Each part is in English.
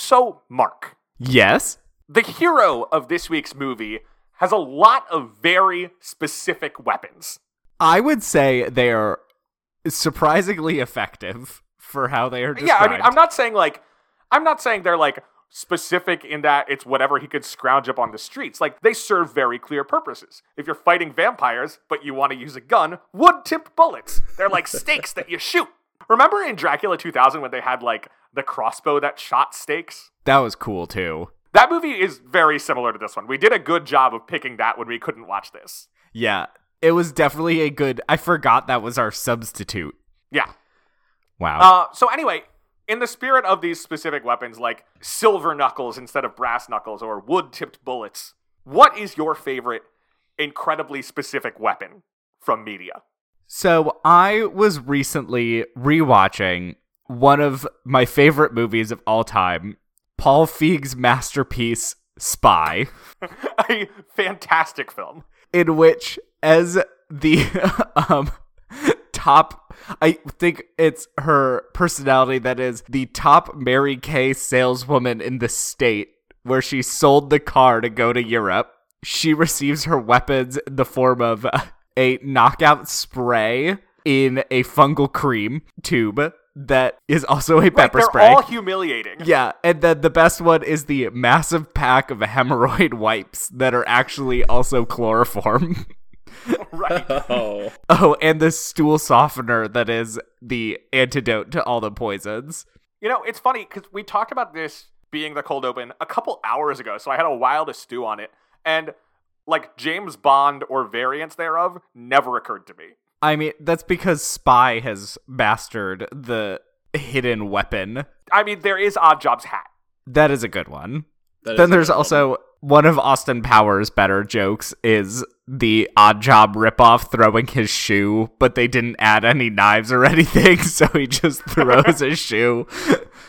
So, Mark, Yes. the hero of this week's movie has a lot of very specific weapons. I would say they are surprisingly effective for how they are Yeah. I mean, I'm not saying like, I'm not saying they're like specific in that it's whatever he could scrounge up on the streets. Like, they serve very clear purposes. If you're fighting vampires, but you want to use a gun, wood tipped bullets. They're like stakes that you shoot. Remember in Dracula 2000 when they had like the crossbow that shot stakes? That was cool too. That movie is very similar to this one. We did a good job of picking that when we couldn't watch this. Yeah. It was definitely a good I forgot that was our substitute. Yeah. Wow. Uh, so anyway, in the spirit of these specific weapons, like silver knuckles instead of brass knuckles or wood-tipped bullets, what is your favorite incredibly specific weapon from media? So I was recently rewatching one of my favorite movies of all time, Paul Feig's masterpiece Spy, a fantastic film. in which as the um top I think it's her personality that is the top Mary Kay saleswoman in the state where she sold the car to go to Europe. She receives her weapons in the form of a knockout spray in a fungal cream tube that is also a Right, pepper they're spray. all humiliating. Yeah, and then the best one is the massive pack of hemorrhoid wipes that are actually also chloroform. right. Oh, oh, and the stool softener that is the antidote to all the poisons. You know, it's funny because we talked about this being the cold open a couple hours ago, so I had a while to stew on it. And like James Bond or variants thereof never occurred to me. I mean, that's because Spy has mastered the hidden weapon. I mean, there is Oddjob's hat. That is a good one. that is then there's good one. also one of Austin Powers' better jokes is the Oddjob ripoff throwing his shoe, but they didn't add any knives or anything, so he just throws his shoe.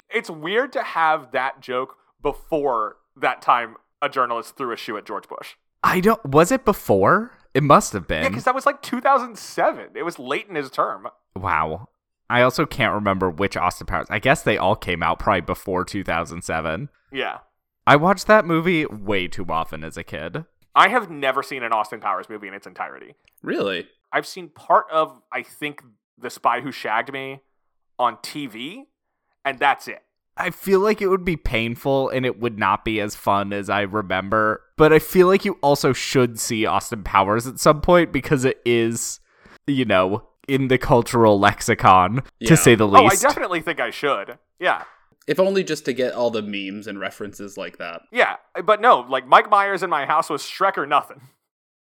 It's weird to have that joke before that time a journalist threw a shoe at George Bush. I don't was it before? It must have been. Yeah, because that was like 2007. It was late in his term. wow. I also can't remember which Austin Powers. I guess they all came out probably before 2007. Yeah. I watched that movie way too often as a kid. I have never seen an Austin Powers movie in its entirety. really. I've seen part of, I think, The Spy Who Shagged Me on TV, and that's it. I feel like it would be painful and it would not be as fun as I remember. But I feel like you also should see Austin Powers at some point because it is, you know, in the cultural lexicon, Yeah. to say the least. Oh, I definitely think I should. Yeah. If only just to get all the memes and references like that. Yeah. But no, like Mike Myers in my house was Shrek or nothing.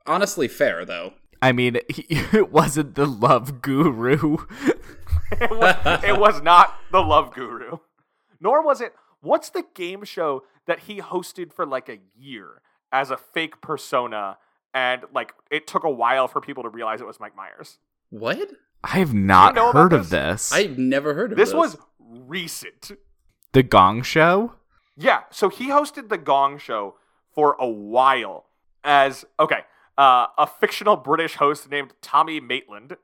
Honestly, fair though. I mean, it wasn't the love guru. it, was, it was not the Love Guru. Nor was it, what's the game show that he hosted for like a year as a fake persona? And like it took a while for people to realize it was Mike Myers. What? I have not know about heard of this? this. I've never heard of This this. was recent. the Gong Show? Yeah, so he hosted the Gong Show for a while as okay, uh, a fictional British host named Tommy Maitland,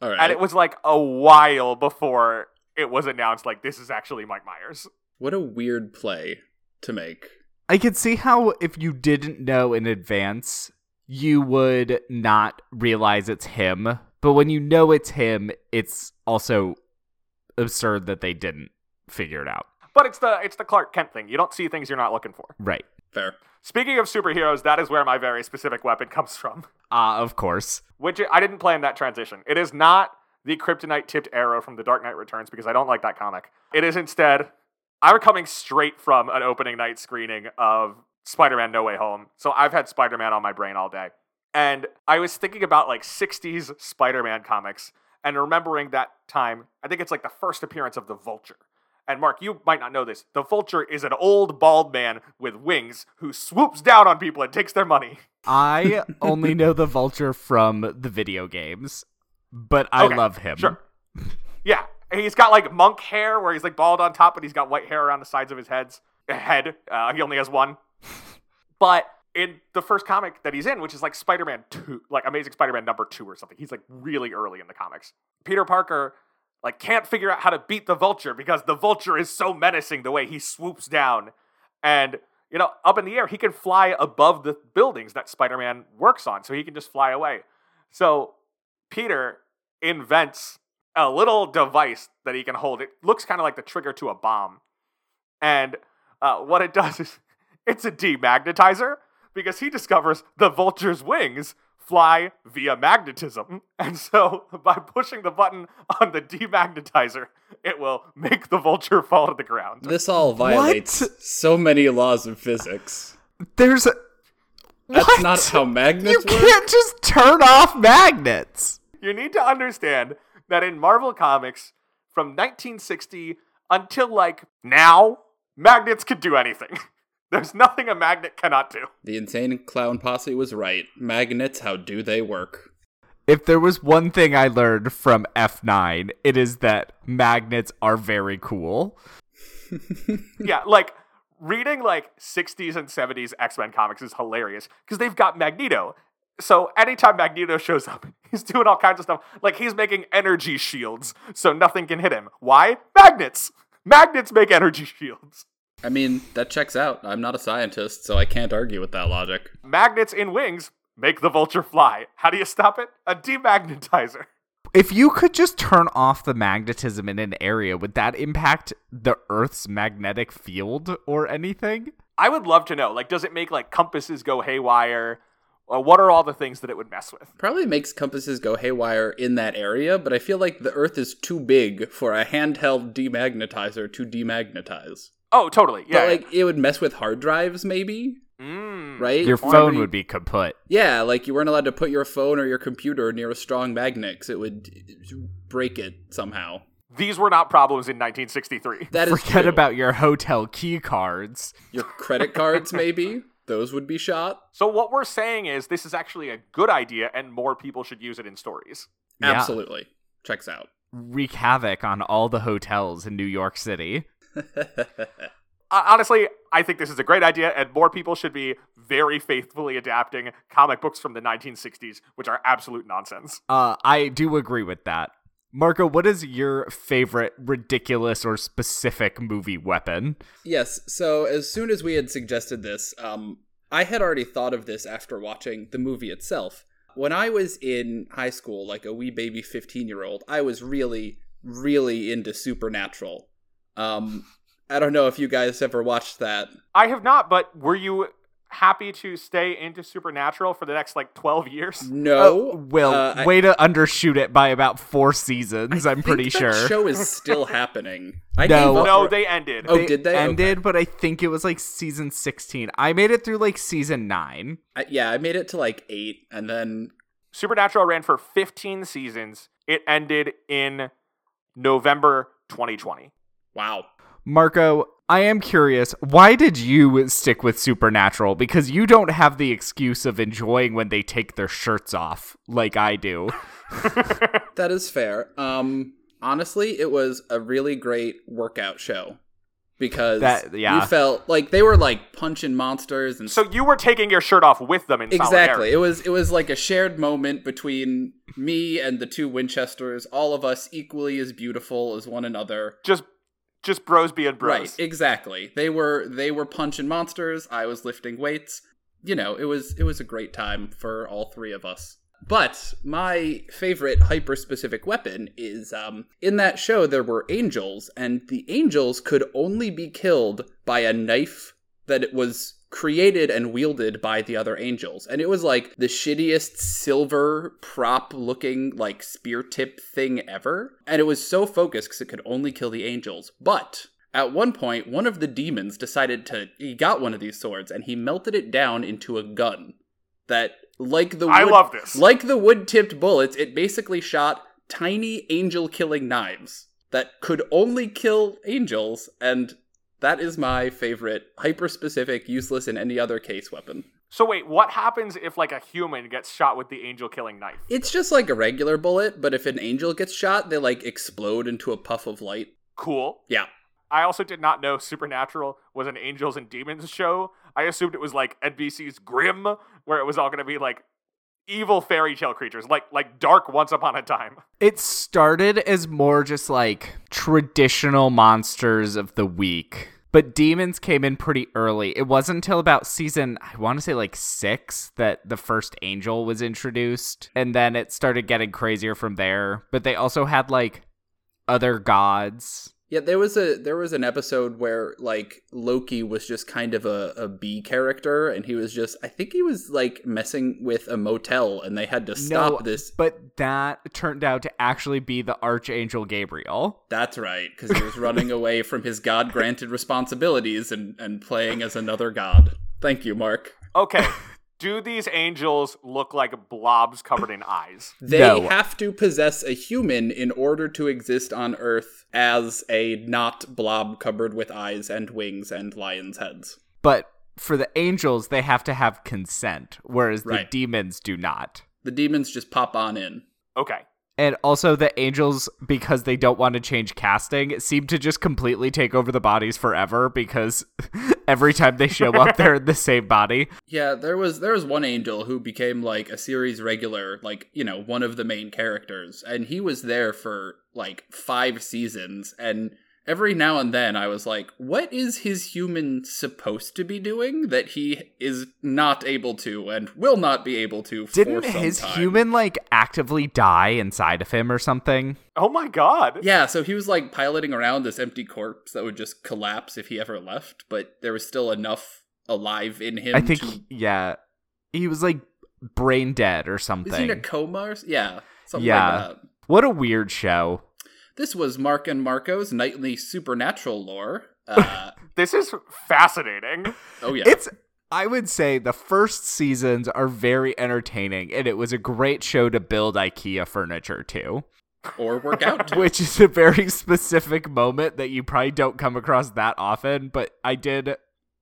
all right. and it was like a while before it was announced like this is actually Mike Myers. what a weird play to make. I could see how if you didn't know in advance, you would not realize it's him. But when you know it's him, it's also absurd that they didn't figure it out. But it's the it's the Clark Kent thing. You don't see things you're not looking for. Right. Fair. Speaking of superheroes, that is where my very specific weapon comes from. Ah, of course. Which I didn't plan that transition. It is not the kryptonite tipped arrow from The Dark Knight Returns because I don't like that comic. It is instead, I'm coming straight from an opening night screening of Spider Man No Way Home. So I've had Spider Man on my brain all day. And I was thinking about like 60s Spider Man comics and remembering that time. I think it's like the first appearance of the Vulture. And Mark, you might not know this. The Vulture is an old bald man with wings who swoops down on people and takes their money. I only know the vulture from the video games, but I Okay, love him. Sure. Yeah, he's got like monk hair where he's like bald on top, but he's got white hair around the sides of his heads. Head. Uh, he only has one. But in the first comic that he's in, which is like Spider-Man two, like Amazing Spider-Man number two or something, he's like really early in the comics. Peter Parker like can't figure out how to beat the vulture because the vulture is so menacing the way he swoops down. And you know, up in the air, he can fly above the buildings that Spider-Man works on, so he can just fly away. So Peter invents a little device that he can hold. It looks kind of like the trigger to a bomb. And uh, what it does is it's a demagnetizer because he discovers the vulture's wings fly via magnetism. And so by pushing the button on the demagnetizer, it will make the vulture fall to the ground. This all violates What? so many laws of physics. There's a. That's What? not how magnets You work. can't just turn off magnets. You need to understand that in Marvel Comics from 1960 until like now, magnets could do anything. There's nothing a magnet cannot do. The insane clown posse was right. Magnets, how do they work? If there was one thing I learned from F9, it is that magnets are very cool. yeah, like reading like 60s and 70s X-Men comics is hilarious because they've got Magneto. So anytime Magneto shows up, he's doing all kinds of stuff. Like he's making energy shields so nothing can hit him. Why? Magnets. Magnets make energy shields. I mean, that checks out. I'm not a scientist, so I can't argue with that logic. Magnets in wings make the vulture fly. How do you stop it? A demagnetizer. If you could just turn off the magnetism in an area, would that impact the Earth's magnetic field or anything? I would love to know. Like, does it make like compasses go haywire? Or what are all the things that it would mess with? Probably makes compasses go haywire in that area, but I feel like the Earth is too big for a handheld demagnetizer to demagnetize. Oh, totally. Yeah. But like it would mess with hard drives, maybe, mm. right? Your phone maybe- would be kaput. Yeah, like you weren't allowed to put your phone or your computer near a strong magnet 'cause it would break it somehow. These were not problems in 1963. That is Forget true. about your hotel key cards. your credit cards, maybe those would be shot. So what we're saying is this is actually a good idea, and more people should use it in stories. Yeah. Absolutely, checks out. Wreak havoc on all the hotels in New York City. Honestly, I think this is a great idea, and more people should be very faithfully adapting comic books from the 1960s, which are absolute nonsense. Uh, I do agree with that. Marco, what is your favorite ridiculous or specific movie weapon? Yes. So as soon as we had suggested this, um, I had already thought of this after watching the movie itself. When I was in high school, like a wee baby fifteen-year-old, I was really, really into Supernatural. Um, I don't know if you guys ever watched that. I have not, but were you happy to stay into Supernatural for the next like 12 years? No, Oh, Will, Uh, I- way to undershoot it by about four seasons, I I'm pretty think that sure. Show is still happening. I No. up No, they ended. Oh, did they? Ended, Okay. but I think it was like season 16. I made it through like season 9. I, yeah, I made it to like eight, and then Supernatural ran for 15 seasons. It ended in November 2020. wow. Marco, I am curious, why did you stick with Supernatural? Because you don't have the excuse of enjoying when they take their shirts off like I do. That is fair. Um, honestly, it was a really great workout show because That- yeah. you felt like they were like punching monsters and So you were taking your shirt off with them in exactly. solidarity. It was it was like a shared moment between me and the two Winchesters, all of us equally as beautiful as one another. Just just bros being bros. Right, exactly. They were they were punching monsters. I was lifting weights. You know, it was it was a great time for all three of us. But my favorite hyper specific weapon is um, in that show there were angels, and the angels could only be killed by a knife that it was created and wielded by the other angels. And it was like the shittiest silver prop looking like spear tip thing ever. And it was so focused because it could only kill the angels. But at one point, one of the demons decided to. He got one of these swords and he melted it down into a gun that, like the wood, I love this. like the wood tipped bullets, it basically shot tiny angel killing knives that could only kill angels. And that is my favorite hyper specific, useless in any other case weapon. So wait, what happens if like a human gets shot with the angel killing knife? It's just like a regular bullet, but if an angel gets shot, they like explode into a puff of light. Cool. Yeah. I also did not know Supernatural was an angels and demons show. I assumed it was like NBC's Grimm, where it was all going to be like evil fairy tale creatures, like like dark Once Upon a Time. It started as more just like traditional monsters of the week. But demons came in pretty early. It wasn't until about season, I want to say like six, that the first angel was introduced. And then it started getting crazier from there. But they also had like other gods Yeah, there was a there was an episode where like Loki was just kind of a, a B character and he was just I think he was like messing with a motel and they had to stop No, this But that turned out to actually be the Archangel Gabriel. That's right, because he was running away from his god granted responsibilities and, and playing as another god. Thank you, Mark. Okay. Do these angels look like blobs covered in eyes? They No. have to possess a human in order to exist on Earth as a not blob covered with eyes and wings and lions' heads. But for the angels, they have to have consent, whereas the demons do not. The demons just pop on in. Okay. And also, the angels, because they don't want to change casting, seem to just completely take over the bodies forever because every time they show up, they're in the same body. Yeah, there was there was one angel who became like a series regular, like you know one of the main characters, and he was there for like five seasons. And every now and then, I was like, "What is his human supposed to be doing that he is not able to and will not be able to?" Didn't for some his time? human, like, actively die inside of him or something? Oh my god. Yeah, so he was like piloting around this empty corpse that would just collapse if he ever left, but there was still enough alive in him. I think, to... yeah. He was, like, brain dead or something. is he something. in a coma? Or... Yeah, something Yeah. like that. What a weird show. This was Mark and Marco's nightly supernatural lore. Uh, This is fascinating. oh yeah, It's I would say the first seasons are very entertaining and it was a great show to build IKEA furniture to, or work out. to. which is a very specific moment that you probably don't come across that often, but I did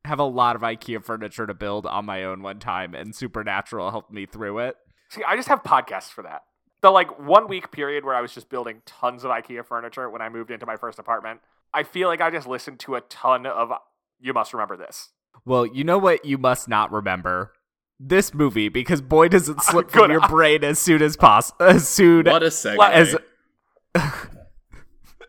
have a lot of IKEA furniture to build on my own one time and Supernatural helped me through it. See, I just have podcasts for that. The like one week period where I was just building tons of IKEA furniture when I moved into my first apartment. I feel like I just listened to a ton of You Must Remember This. Well, you know what you must not remember? This movie because boy does it slip Good. from your brain as soon as possible as soon what a segue. As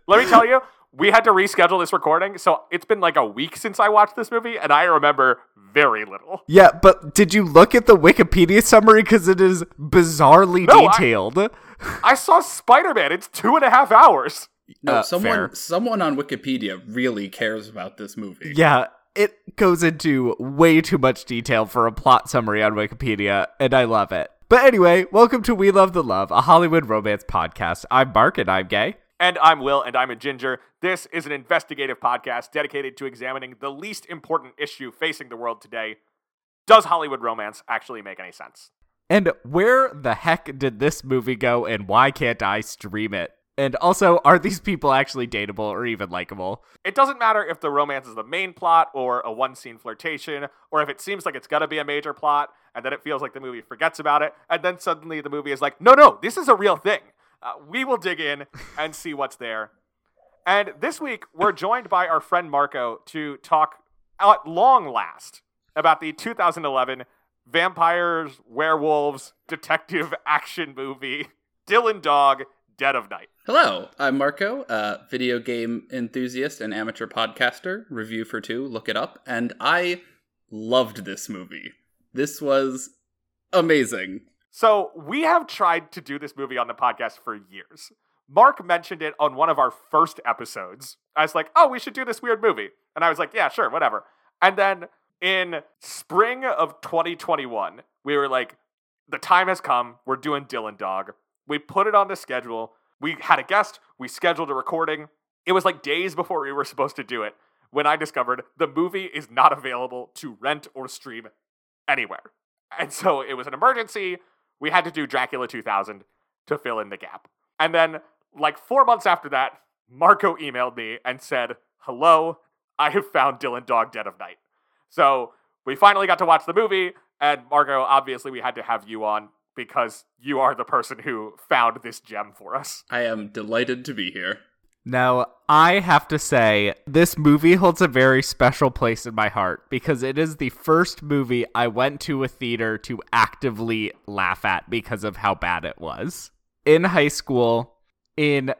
Let me tell you, we had to reschedule this recording, so it's been like a week since I watched this movie, and I remember very little. Yeah, but did you look at the Wikipedia summary? Because it is bizarrely No, I- detailed. I saw Spider Man. It's two and a half hours. no, uh, someone fair. someone on Wikipedia really cares about this movie. Yeah, it goes into way too much detail for a plot summary on Wikipedia, and I love it. But anyway, welcome to We Love the Love, a Hollywood romance podcast. I'm Mark and I'm gay. And I'm Will, and I'm a ginger. This is an investigative podcast dedicated to examining the least important issue facing the world today. Does Hollywood romance actually make any sense? And where the heck did this movie go, and why can't I stream it? And also, are these people actually dateable or even likable? It doesn't matter if the romance is the main plot or a one scene flirtation, or if it seems like it's gonna be a major plot, and then it feels like the movie forgets about it, and then suddenly the movie is like, no, no, this is a real thing. Uh, we will dig in and see what's there. And this week, we're joined by our friend Marco to talk at long last about the 2011 vampires, werewolves, detective action movie, Dylan Dog, Dead of Night. Hello, I'm Marco, uh, video game enthusiast and amateur podcaster. Review for two, look it up. And I loved this movie. This was amazing. So we have tried to do this movie on the podcast for years. Mark mentioned it on one of our first episodes. I was like, oh, we should do this weird movie. And I was like, yeah, sure, whatever. And then in spring of 2021, we were like, the time has come. We're doing Dylan Dog. We put it on the schedule. We had a guest. We scheduled a recording. It was like days before we were supposed to do it when I discovered the movie is not available to rent or stream anywhere. And so it was an emergency. We had to do Dracula 2000 to fill in the gap. And then, like four months after that, Marco emailed me and said, Hello, I have found Dylan Dog Dead of Night. So we finally got to watch the movie. And Marco, obviously, we had to have you on because you are the person who found this gem for us. I am delighted to be here. Now, I have to say, this movie holds a very special place in my heart because it is the first movie I went to a theater to actively laugh at because of how bad it was. In high school, in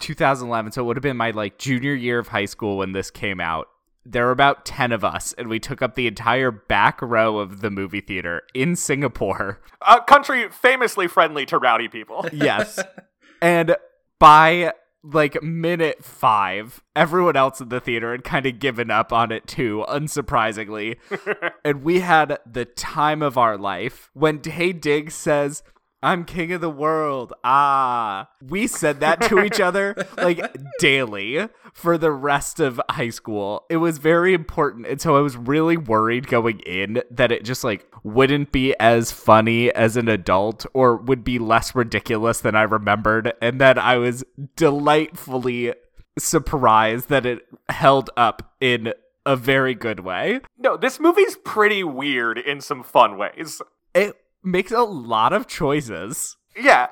2011, so it would have been my like junior year of high school when this came out. There were about 10 of us, and we took up the entire back row of the movie theater in Singapore. A country famously friendly to rowdy people. Yes. and by like minute five, everyone else in the theater had kind of given up on it too, unsurprisingly. and we had the time of our life when Taye Diggs says, I'm king of the world. Ah. We said that to each other like daily for the rest of high school. It was very important. And so I was really worried going in that it just like wouldn't be as funny as an adult or would be less ridiculous than I remembered. And then I was delightfully surprised that it held up in a very good way. No, this movie's pretty weird in some fun ways. It makes a lot of choices. Yeah,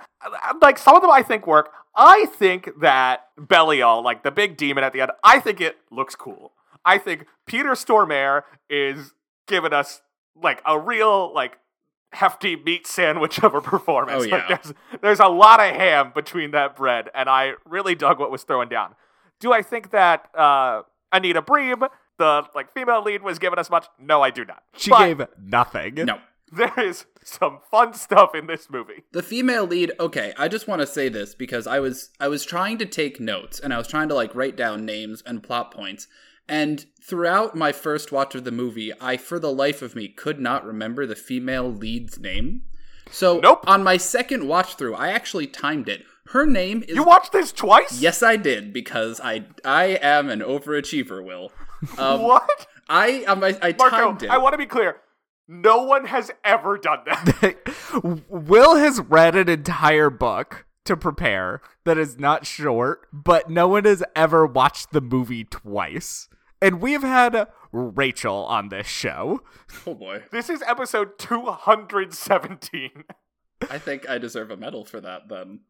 like some of them I think work. I think that Belial, like the big demon at the end, I think it looks cool. I think Peter Stormare is giving us like a real like hefty meat sandwich of a performance. Oh, Like, yeah. there's there's a lot of ham between that bread, and I really dug what was thrown down. Do I think that uh, Anita Briem, the like female lead, was giving us much? No, I do not. She But gave nothing. No. There is some fun stuff in this movie. The female lead, okay, I just want to say this because I was I was trying to take notes and I was trying to like write down names and plot points. And throughout my first watch of the movie, I for the life of me could not remember the female lead's name. So Nope. on my second watch through, I actually timed it. Her name is You watched this twice? Yes, I did because I I am an overachiever, Will. Um, What? I um, I, I Marco, timed it. I want to be clear. No one has ever done that. Will has read an entire book to prepare that is not short, but no one has ever watched the movie twice. And we've had Rachel on this show. oh boy, this is episode 217. I think I deserve a medal for that. Then,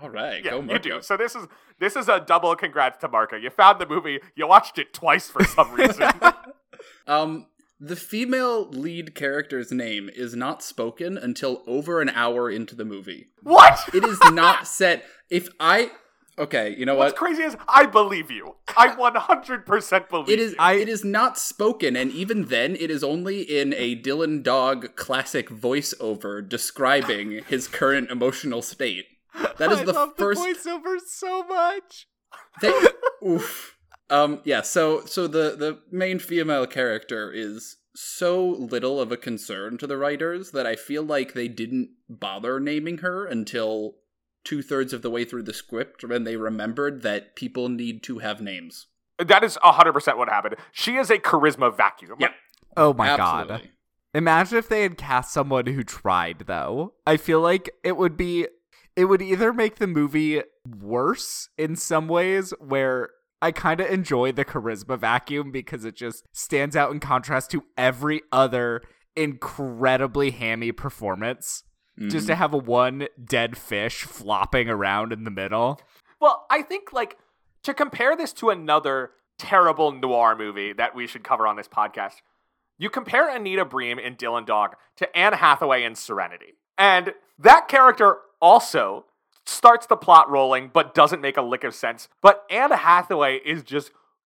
all right, Yeah, go you do. So this is this is a double congrats to Marco. You found the movie, you watched it twice for some reason. Um, the female lead character's name is not spoken until over an hour into the movie. what? It is not said. If I okay, you know What's what? crazy is I believe you. I 100% believe It is you. I- it is not spoken, and even then, it is only in a Dylan Dog classic voiceover describing his current emotional state. That is I the first the voiceover so much. They, oof. Um. Yeah. So. So the the main female character is so little of a concern to the writers that I feel like they didn't bother naming her until two thirds of the way through the script when they remembered that people need to have names. That is 100% what happened. She is a charisma vacuum. Yep. Oh my god. Absolutely. Imagine if they had cast someone who tried though. I feel like it would be it would either make the movie worse in some ways where I kind of enjoy the charisma vacuum because it just stands out in contrast to every other incredibly hammy performance. Just to mm-hmm. have a one dead fish flopping around in the middle. Well, I think like to compare this to another terrible noir movie that we should cover on this podcast. You compare Anita Briem in Dylan Dog to Anne Hathaway in Serenity. And that character also starts the plot rolling but doesn't make a lick of sense. But Anne Hathaway is just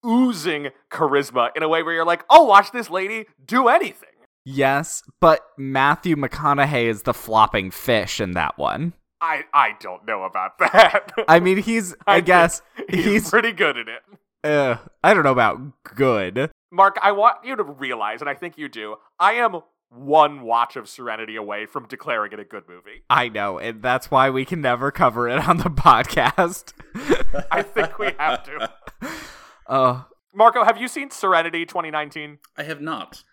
oozing charisma in a way where you're like, "Oh, watch this lady do anything." Yes, but Matthew McConaughey is the flopping fish in that one. I I don't know about that. I mean, he's I, think guess he's, he's pretty good at it. uh, I don't know about good. Mark, I want you to realize, and I think you do, I am one watch of Serenity away from declaring it a good movie. I know, and that's why we can never cover it on the podcast. I think we have to. Oh, Marco, have you seen Serenity 2019? I have not.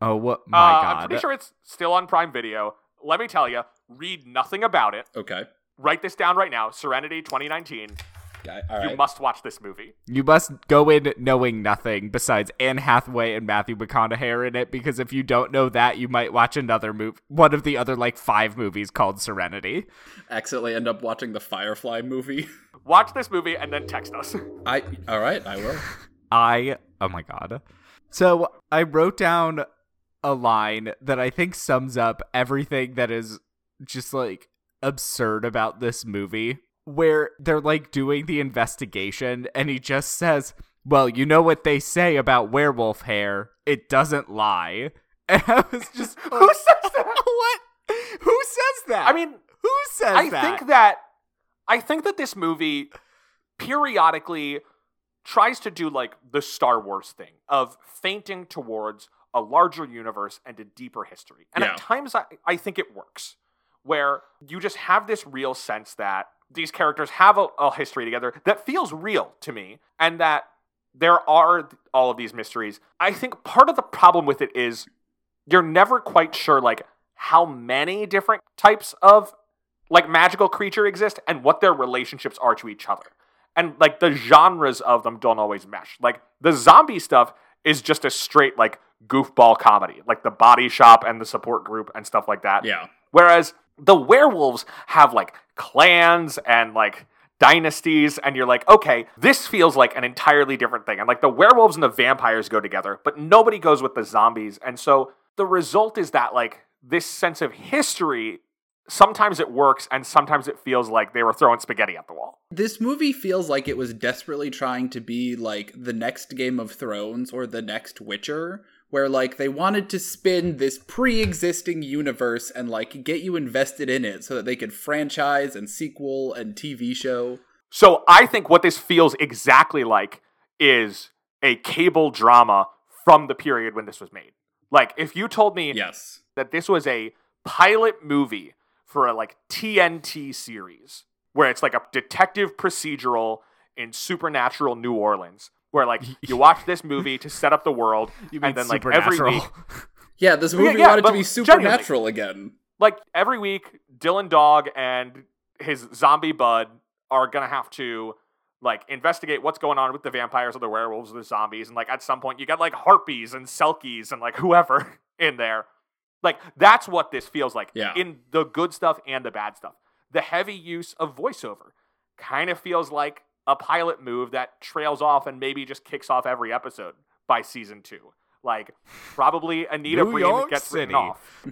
oh, what? My Uh, God! I'm pretty sure it's still on Prime Video. Let me tell you, read nothing about it. Okay. Write this down right now. Serenity 2019. Yeah, You right. must watch this movie. You must go in knowing nothing besides Anne Hathaway and Matthew McConaughey are in it because if you don't know that, you might watch another movie, one of the other like five movies called Serenity. Accidentally end up watching the Firefly movie. watch this movie and then text us. I all right, I will. I oh my god. So I wrote down a line that I think sums up everything that is just like absurd about this movie where they're like doing the investigation and he just says, "Well, you know what they say about werewolf hair, it doesn't lie." And I was just Who says that? what? Who says that? I mean, who says I that? think that I think that this movie periodically tries to do like the Star Wars thing of feinting towards a larger universe and a deeper history. And Yeah. at times I, I think it works. Where you just have this real sense that these characters have a, a history together that feels real to me, and that there are all of these mysteries. I think part of the problem with it is you're never quite sure like how many different types of like magical creature exist and what their relationships are to each other. And like the genres of them don't always mesh. Like the zombie stuff is just a straight like goofball comedy, like the body shop and the support group and stuff like that. Yeah. Whereas the werewolves have like clans and like dynasties, and you're like, okay, this feels like an entirely different thing. And like the werewolves and the vampires go together, but nobody goes with the zombies. And so the result is that like this sense of history sometimes it works and sometimes it feels like they were throwing spaghetti at the wall. This movie feels like it was desperately trying to be like the next Game of Thrones or the next Witcher, where like they wanted to spin this pre-existing universe and like get you invested in it so that they could franchise and sequel and TV show. So I think what this feels exactly like is a cable drama from the period when this was made. Like if you told me Yes. that this was a pilot movie for a like TNT series where it's like a detective procedural in supernatural New Orleans where like you watch this movie to set up the world You mean and then like every week Yeah, this movie yeah, wanted to be supernatural again. like every week Dylan Dog and his zombie bud are to have to like investigate what's going on with the vampires or the werewolves or the zombies and like at some point you got like harpies and selkies and like whoever in there like that's what this feels like Yeah. in the good stuff and the bad stuff the heavy use of voiceover kind of feels like a pilot move that trails off and maybe just kicks off every episode by season two like probably anita New Breen York gets written off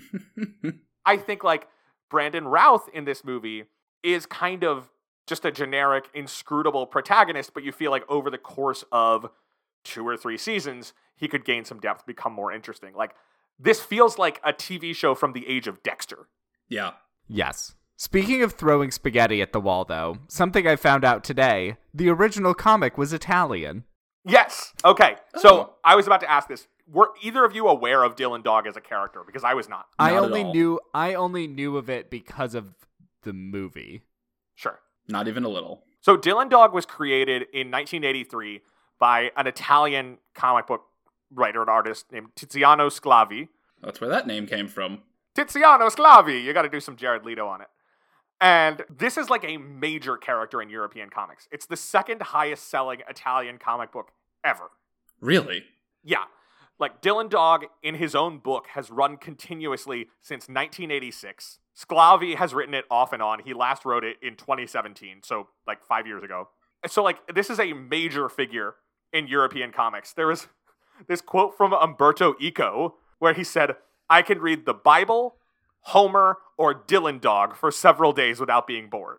I think like Brandon Routh in this movie is kind of just a generic, inscrutable protagonist, but you feel like over the course of two or three seasons, he could gain some depth, become more interesting. Like this feels like a TV show from the age of Dexter. Yeah. Yes. Speaking of throwing spaghetti at the wall, though, something I found out today the original comic was Italian. Yes. Okay. So Oh. I was about to ask this. Were either of you aware of Dylan Dog as a character? Because I was not. I Not at only knew I only knew of it because of the movie. Sure. Not even a little. So Dylan Dog was created in 1983 by an Italian comic book writer and artist named Tiziano Sclavi. That's where that name came from. Tiziano Sclavi. You got to do some Jared Leto on it. And this is like a major character in European comics. It's the second highest selling Italian comic book ever. Really? Yeah. Like Dylan Dog in his own book has run continuously since 1986. Sclavi has written it off and on. He last wrote it in 2017, so like 5 years ago. So like this is a major figure in European comics. There was this quote from Umberto Eco where he said, "I can read the Bible, Homer, or Dylan Dog for several days without being bored."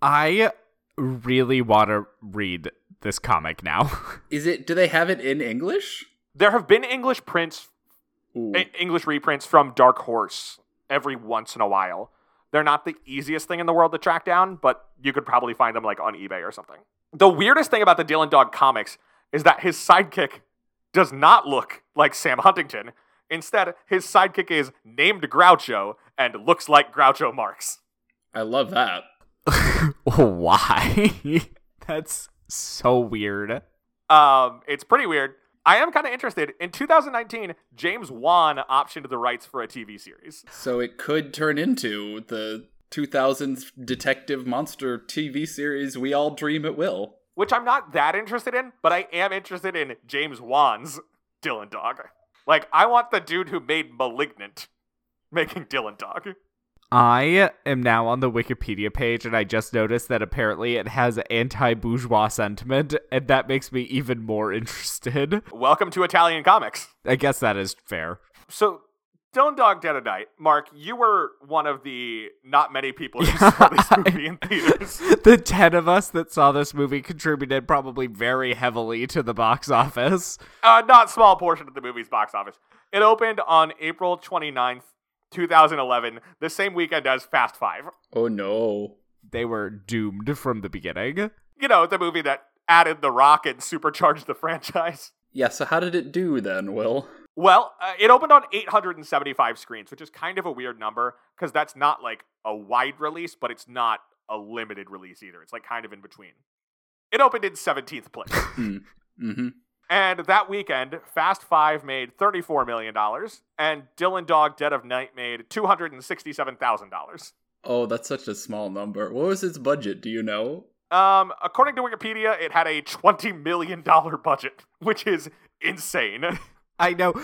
I really want to read this comic now. Is it do they have it in English? There have been English prints Ooh. English reprints from Dark Horse every once in a while. They're not the easiest thing in the world to track down, but you could probably find them like on eBay or something. The weirdest thing about the Dylan Dog comics is that his sidekick does not look like Sam Huntington. Instead, his sidekick is named Groucho and looks like Groucho Marx. I love that. Why? That's so weird. Um, it's pretty weird. I am kind of interested. In 2019, James Wan optioned the rights for a TV series. So it could turn into the 2000s detective monster TV series we all dream it will. which I'm not that interested in, but I am interested in James Wan's Dylan Dog. Like, I want the dude who made Malignant making Dylan Dog. I am now on the Wikipedia page and I just noticed that apparently it has anti bourgeois sentiment, and that makes me even more interested. Welcome to Italian comics. I guess that is fair. So, Dylan Dog Dead of Night, Mark, you were one of the not many people who saw this movie in theaters. The 10 of us that saw this movie contributed probably very heavily to the box office. Uh, not small portion of the movie's box office. It opened on April 29th, 2011, the same weekend as Fast Five. Oh no. They were doomed from the beginning. You know, the movie that added The Rock and supercharged the franchise. Yeah, so how did it do then, Will? Well, uh, it opened on 875 screens, which is kind of a weird number because that's not like a wide release, but it's not a limited release either. It's like kind of in between. It opened in 17th place. Mm-hmm. and that weekend, Fast Five made $34 million, and Dylan Dog Dead of Night made $267,000. Oh, that's such a small number. What was its budget? Do you know? Um, according to Wikipedia, it had a $20 million budget, which is insane. I know.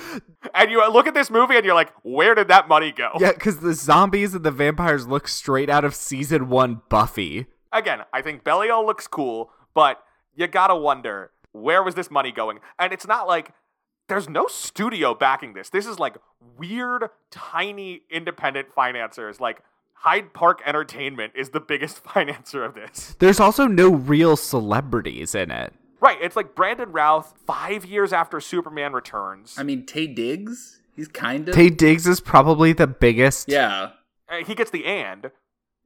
and you look at this movie and you're like, where did that money go? Yeah, because the zombies and the vampires look straight out of season one Buffy. Again, I think Belial looks cool, but you gotta wonder, where was this money going? And it's not like there's no studio backing this. This is like weird, tiny independent financiers. Like Hyde Park Entertainment is the biggest financer of this. There's also no real celebrities in it. Right, it's like Brandon Routh five years after Superman returns. I mean, Taye Diggs? He's kind of. Taye Diggs is probably the biggest. yeah. He gets the and.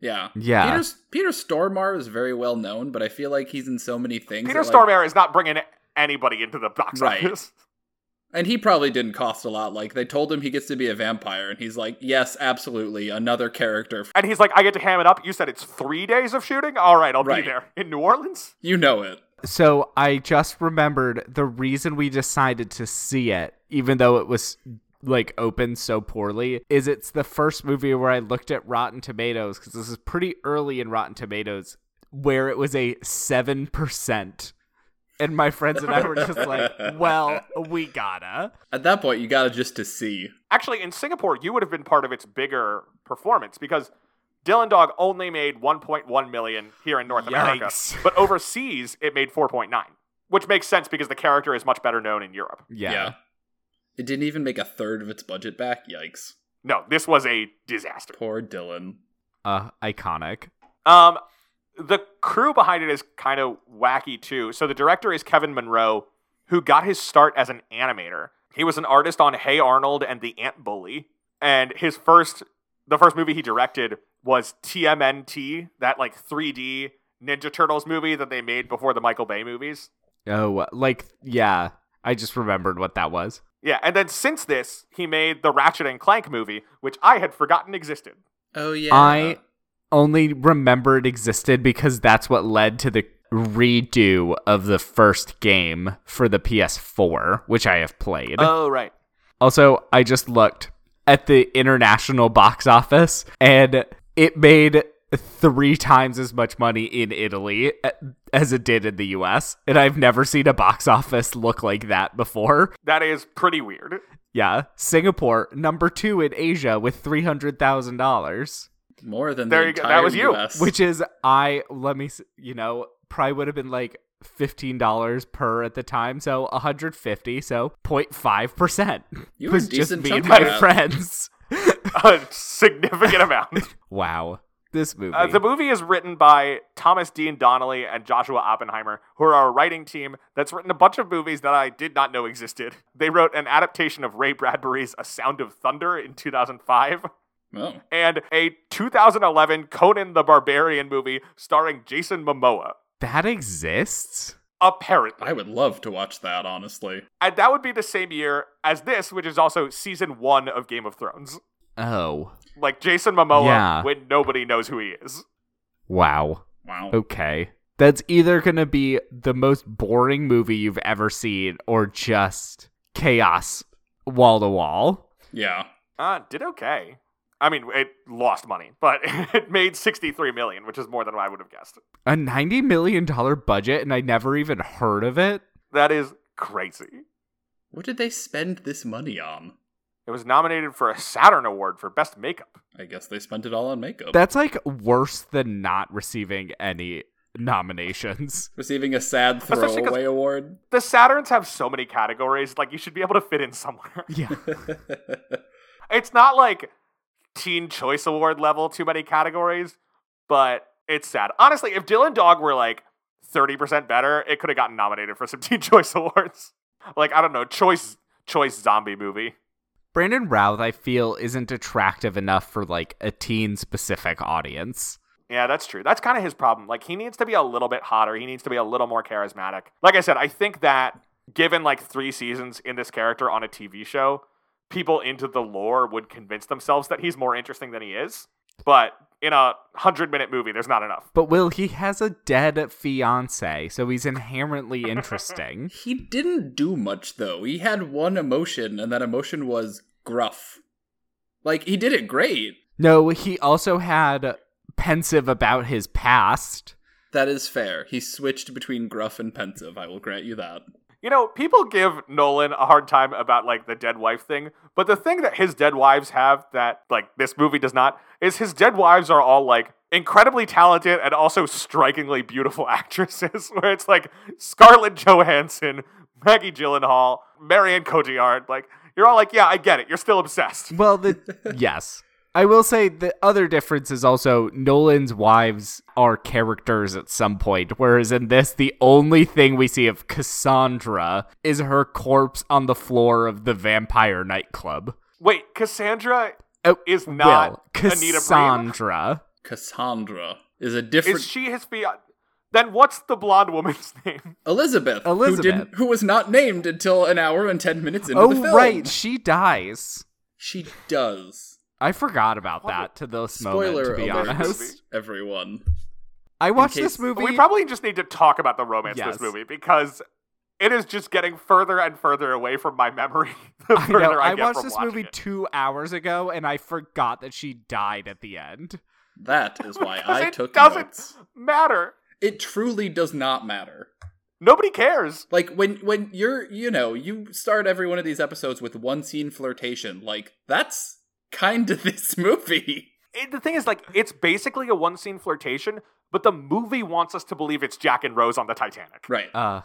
Yeah. Yeah. Peter, Peter Stormare is very well known, but I feel like he's in so many things. Peter that, like- Stormare is not bringing anybody into the box Right. office. And he probably didn't cost a lot. Like, they told him he gets to be a vampire, and he's like, yes, absolutely. Another character. And he's like, I get to ham it up. You said it's three days of shooting? All right, I'll Right. be there. In New Orleans? You know it. So I just remembered the reason we decided to see it, even though it was like opened so poorly, is it's the first movie where I looked at Rotten Tomatoes because this is pretty early in Rotten Tomatoes, where it was a seven percent, and my friends and I were just like, "Well, we gotta." At that point, you gotta just to see. Actually, in Singapore, you would have been part of its bigger performance because Dylan Dog only made 1.1 million here in North America, but overseas it made 4.9, which makes sense because the character is much better known in Europe. Yeah. It didn't even make a third of its budget back. Yikes. No, this was a disaster. Poor Dylan. Uh, iconic. Um, the crew behind it is kind of wacky too. So the director is Kevin Munroe, who got his start as an animator. He was an artist on Hey Arnold and The Ant Bully, and his first, the first movie he directed was TMNT, that like 3D Ninja Turtles movie that they made before the Michael Bay movies. Oh, uh, like yeah. I just remembered what that was. Yeah, and then since this, he made the Ratchet and Clank movie, which I had forgotten existed. Oh, yeah. I only remember it existed because that's what led to the redo of the first game for the PS4, which I have played. Oh, right. also, I just looked at the international box office and it made three times as much money in Italy eh, as it did in the US. And I've never seen a box office look like that before. That is pretty weird. Yeah. Singapore, number two in Asia with $300,000. More than There the you go. That was you. US. which is I let me you know probably would have been like fifteen dollars per at the time, so 150, so 0.5 percent You was just me and my friends. A significant amount. Wow, this movie. Uh, the movie is written by Thomas Dean Donnelly and Joshua Oppenheimer, who are a writing team that's written a bunch of movies that I did not know existed. They wrote an adaptation of Ray Bradbury's A Sound of Thunder in 2005 Oh. and a 2011 Conan the Barbarian movie starring Jason Momoa. that exists. Apparently. I would love to watch that, honestly. And that would be the same year as this, which is also season one of Game of Thrones. Oh, Like Jason Momoa Yeah. when nobody knows who he is. wow. Wow. Okay. That's either going to be the most boring movie you've ever seen or just chaos wall to wall. Yeah. Uh, did okay. I mean, it lost money, but it made 63 million, which is more than I would have guessed. A $90 million budget and I never even heard of it. That is crazy. What did they spend this money on? It was nominated for a Saturn Award for Best Makeup. I guess they spent it all on makeup. That's like worse than not receiving any nominations. Receiving a sad throwaway award. The Saturns have so many categories, like you should be able to fit in somewhere. Yeah. it's not like Teen Choice Award level too many categories, but it's sad. Honestly, if Dylan Dog were like 30% better, it could have gotten nominated for some Teen Choice Awards. Like, I don't know, choice choice zombie movie. Brandon Routh, I feel, isn't attractive enough for like a teen specific audience. Yeah, that's true. That's kind of his problem. Like he needs to be a little bit hotter. He needs to be a little more charismatic. Like I said, I think that given like 3 seasons in this character on a TV show, people into the lore would convince themselves that he's more interesting than he is. But in a 100-minute movie, there's not enough. But Will, he has a dead fiance, so he's inherently interesting. he didn't do much though. He had one emotion, and that emotion was gruff. Like he did it great. no, he also had pensive about his past. That is fair. He switched between gruff and pensive. I will grant you that. You know, people give Nolan a hard time about like the dead wife thing, but the thing that his dead wives have that like this movie does not is his dead wives are all like incredibly talented and also strikingly beautiful actresses. Where it's like Scarlett Johansson, Maggie Gyllenhaal, Marion Cotillard. Like you're all like, yeah, I get it. You're still obsessed. Well, the yes. I will say the other difference is also Nolan's wives are characters at some point, whereas in this, the only thing we see of Cassandra is her corpse on the floor of the vampire nightclub. Wait, Cassandra Oh, is not Will, Anita Cassandra. Cassandra is a different Is she his fiance? Then what's the blonde woman's name? Elizabeth, Elizabeth. who didn't, who was not named until an hour and ten minutes into Oh, the film. Oh, right, she dies. she does. I forgot about What that to this Spoiler moment, to be alert, honest. everyone. I watched case- this movie. We probably just need to talk about the romance of this movie because it is just getting further and further away from my memory. The I further know. I, I get watched from this movie it. two hours ago, and I forgot that she died at the end. That is why Because I it took doesn't notes. matter. It truly does not matter. Nobody cares. Like when when you're you know you start every one of these episodes with one scene flirtation. Like that's kind of this movie. It- the thing is, like, it's basically a one scene flirtation, but the movie wants us to believe it's Jack and Rose on the Titanic. Right. Uh,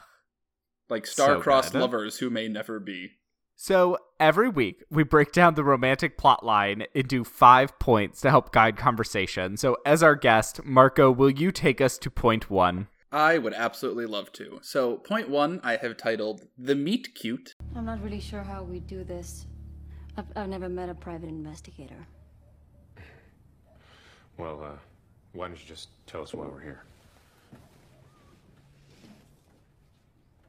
Like star-crossed good. lovers who may never be. so every week we break down the romantic plot line into five points to help guide conversation. So as our guest, Marco, will you take us to point one? I would absolutely love to. So, point one, I have titled The Meet Cute. I'm not really sure how we do this. I've, I've never met a private investigator. Well, uh, why don't you just tell us why we're here?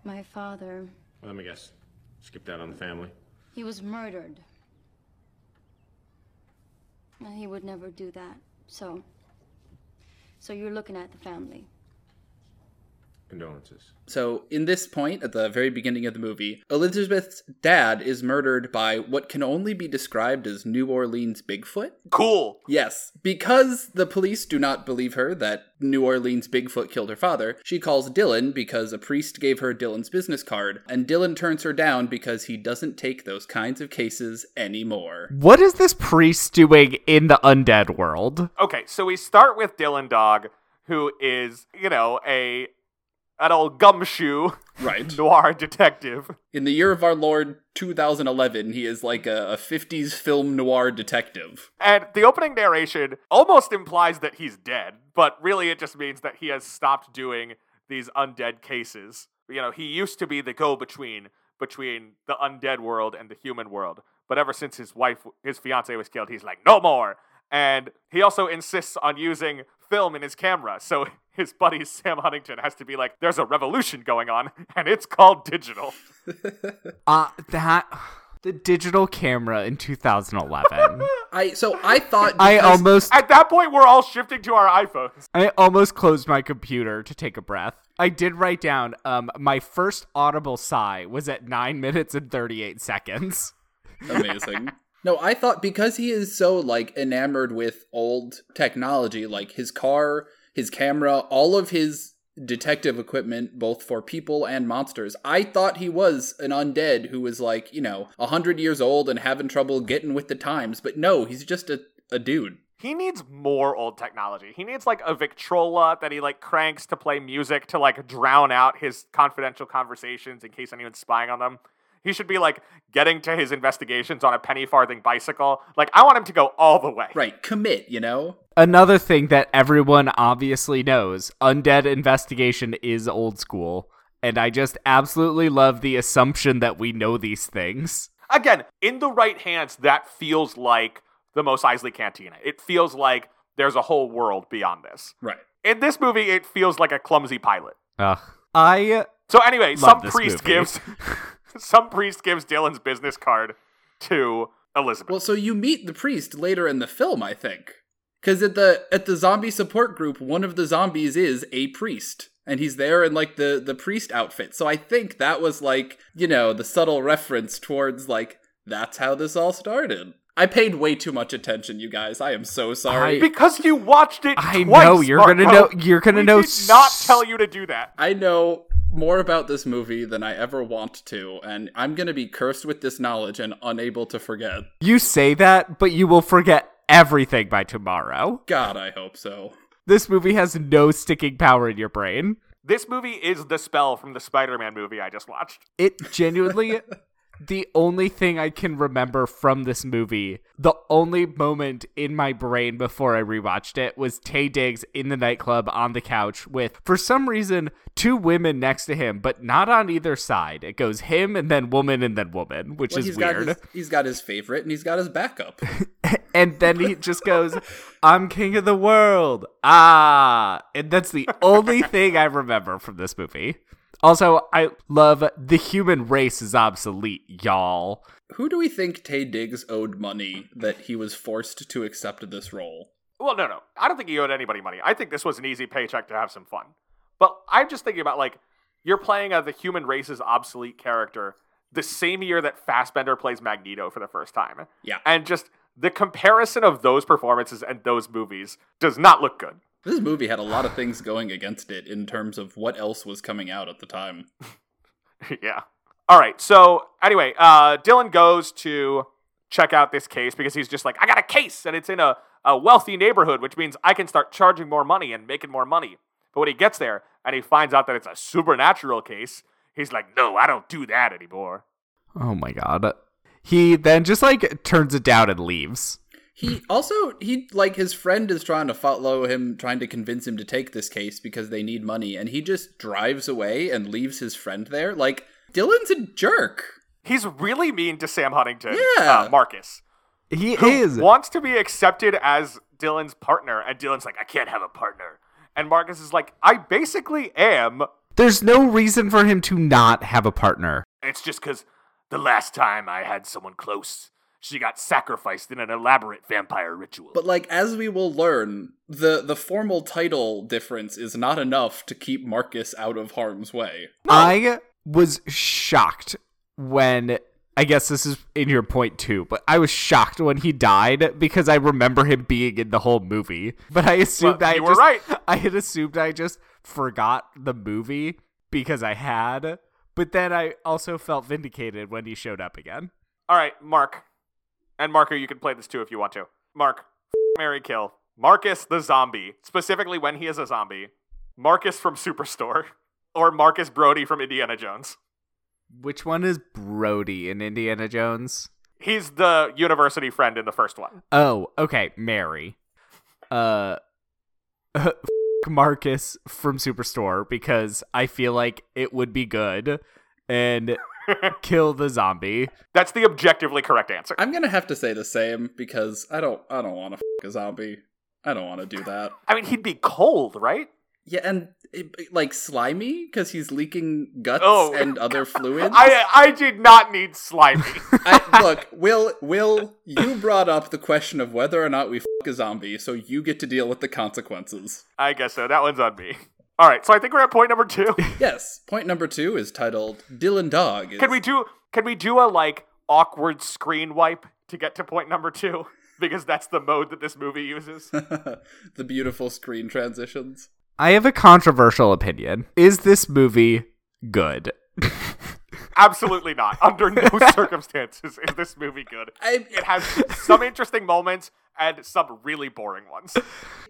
My father, Let me guess. Skipped out on the family? he was murdered. And he would never do that. So. So you're looking at the family. Condolences. So, in this point, at the very beginning of the movie, Elizabeth's dad is murdered by what can only be described as New Orleans Bigfoot. Cool. Yes, because the police do not believe her that New Orleans Bigfoot killed her father, she calls Dylan because a priest gave her Dylan's business card, and Dylan turns her down because he doesn't take those kinds of cases anymore. What is this priest doing in the undead world? Okay, so we start with Dylan Dog, who is, you know, a an old gumshoe Right. noir detective. In the year of our Lord 2011, he is like a, a 50s film noir detective. And the opening narration almost implies that he's dead, but really it just means that he has stopped doing these undead cases. You know, he used to be the go between between the undead world and the human world, but ever since his wife, his fiance was killed, he's like, no more. And he also insists on using film in his camera. So his buddy Sam Huntington has to be like, there's a revolution going on, and it's called digital. Uh that the digital camera in 2011. I so I thought I almost At that point, we're all shifting to our iPhones. I almost closed my computer to take a breath. I did write down um my first audible sigh was at 9 minutes and 38 seconds. amazing. No, I thought because he is so like enamored with old technology, like his car, his camera, all of his detective equipment both for people and monsters. I thought he was an undead who was like, you know, a hundred years old and having trouble getting with the times, but no, he's just a, a dude. He needs more old technology. He needs like a Victrola that he like cranks to play music to like drown out his confidential conversations in case anyone's spying on them. He should be like getting to his investigations on a penny farthing bicycle. Like I want him to go all the way. Right, commit, you know? Another thing that everyone obviously knows undead investigation is old school. And I just absolutely love the assumption that we know these things. Again, in the right hands, that feels like the Mos Eisley Cantina. It feels like there's a whole world beyond this. Right. In this movie, it feels like a clumsy pilot. Ugh. I So anyway, some this priest movie. gives some priest gives Dylan's business card to Elizabeth. Well, so you meet the priest later in the film, I think. Cuz at the at the zombie support group, one of the zombies is a priest. And he's there in like the the priest outfit. So I think that was like, you know, the subtle reference towards like that's how this all started. I paid way too much attention, you guys. I am so sorry. I- because you watched it I twice, know, you're gonna know- you're gonna We know did not s- tell you to do that. I know more about this movie than I ever want to, and I'm gonna be cursed with this knowledge and unable to forget. you say that, but you will forget everything by tomorrow. God, I hope so. This movie has no sticking power in your brain. This movie is the spell from the Spider-Man movie I just watched. It genuinely the only thing I can remember from this movie, the only moment in my brain before I rewatched it was Taye Diggs in the nightclub on the couch with, for some reason, two women next to him, but not on either side. It goes him and then woman and then woman, which Well, is he's weird. got his, he's got his favorite and he's got his backup. and then he just goes, I'm king of the world. Ah. And that's the only thing I remember from this movie. Also, I love the human race is obsolete, y'all. Who do we think Taye Diggs owed money that he was forced to accept this role? Well, no, no. I don't think he owed anybody money. I think this was an easy paycheck to have some fun. But I'm just thinking about like you're playing a the human race's obsolete character the same year that Fassbender plays Magneto for the first time. Yeah. And just the comparison of those performances and those movies does not look good. This movie had a lot of things going against it in terms of what else was coming out at the time. yeah. All right. So anyway, uh, Dylan goes to check out this case because he's just like, I got a case and it's in a, a wealthy neighborhood, which means I can start charging more money and making more money. But when he gets there and he finds out that it's a supernatural case, he's like, No, I don't do that anymore. Oh my god. He then just like turns it down and leaves. He also he like his friend is trying to follow him, trying to convince him to take this case because they need money, and he just drives away and leaves his friend there. Like Dylan's a jerk. He's really mean to Sam Huntington, Yeah. uh, Marcus, He who is. wants to be accepted as Dylan's partner. And Dylan's like, I can't have a partner. And Marcus is like, I basically am. There's no reason for him to not have a partner. It's just because the last time I had someone close, she got sacrificed in an elaborate vampire ritual. But like as we will learn, the the formal title difference is not enough to keep Marcus out of harm's way. I was shocked when I guess this is in your point too, but I was shocked when he died because I remember him being in the whole movie. But I assumed Well, I you were just right. I had assumed I just forgot the movie because I had. But then I also felt vindicated when he showed up again. All right, Mark. And Marco, you can play this too if you want to. Mark, f- Marry Kill. Marcus the zombie, specifically when he is a zombie. Marcus from Superstore. Or Marcus Brody from Indiana Jones. Which one is Brody in Indiana Jones? He's the university friend in the first one. Oh, okay, Marry. Uh Marcus from Superstore because I feel like it would be good and kill the zombie. That's the objectively correct answer. I'm gonna have to say the same because I don't I don't want to f- a zombie. I don't want to do that. I mean, he'd be cold, right? Yeah, and it, like slimy because he's leaking guts Oh. and other fluids. I I did not need slimy. I, look, Will, Will, you brought up the question of whether or not we f- a zombie, so you get to deal with the consequences. I guess so. That one's on me. All right, so I think we're at point number two. Yes, point number two is titled "Dylan Dog." Is, Can we do? Can we do a like awkward screen wipe to get to point number two? Because that's the mode that this movie uses. the beautiful screen transitions? I have a controversial opinion. Is this movie good? Absolutely not. Under no circumstances is this movie good. I, It has some interesting moments and some really boring ones.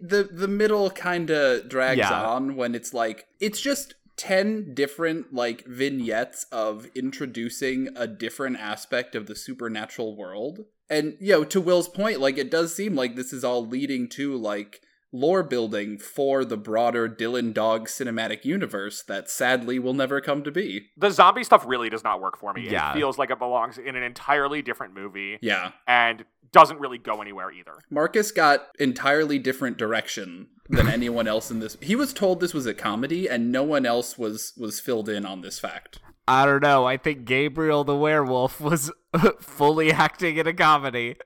the the middle kind of drags Yeah. on when it's like it's just 10 different like vignettes of introducing a different aspect of the supernatural world and you know to will's point like it does seem like this is all leading to like lore building for the broader dylan dog cinematic universe that sadly will never come to be The zombie stuff really does not work for me. Yeah. It feels like it belongs in an entirely different movie yeah and doesn't really go anywhere either. Marcus got entirely different direction than anyone else in this. He was told this was a comedy, and no one else was was filled in on this fact. I don't know. I think Gabriel the werewolf was fully acting in a comedy.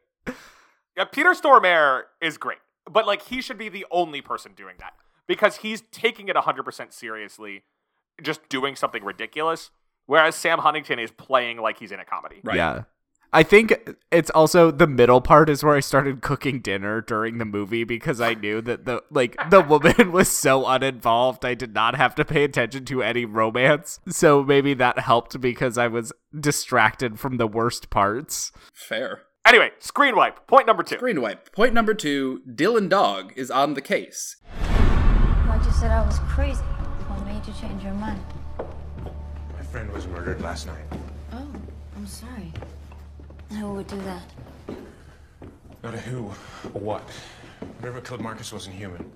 Yeah, Peter Stormare is great, but like he should be the only person doing that because he's taking it 100% seriously, just doing something ridiculous, whereas Sam Huntington is playing like he's in a comedy. Right. Yeah. I think it's also the middle part is where I started cooking dinner during the movie because I knew that the like the woman was so uninvolved I did not have to pay attention to any romance. So maybe that helped because I was distracted from the worst parts. Fair. Anyway, screen wipe. Point number two. Screen wipe. Point number two: Dylan Dog is on the case. Why'd you said I was crazy? What made you change your mind? My friend was murdered last night. Oh, I'm sorry. Who would do that? Not a who, a what. Whatever killed Marcus wasn't human.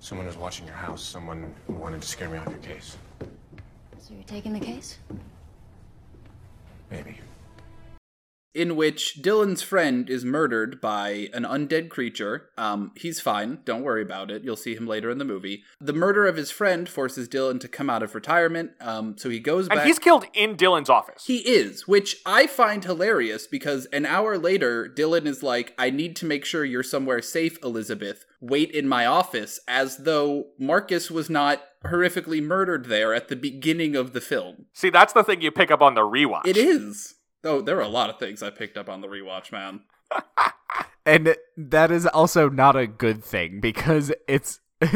Someone was watching your house. Someone who wanted to scare me off your case. So you're taking the case? Maybe. In which Dylan's friend is murdered by an undead creature. Um, he's fine. Don't worry about it. You'll see him later in the movie. The murder of his friend forces Dylan to come out of retirement. Um, so he goes back. And he's killed in Dylan's office. He is, which I find hilarious because an hour later, Dylan is like, I need to make sure you're somewhere safe, Elizabeth. Wait in my office, as though Marcus was not horrifically murdered there at the beginning of the film. See, that's the thing you pick up on the rewatch. It is. Oh, there are a lot of things I picked up on the rewatch, man. And that is also not a good thing because it's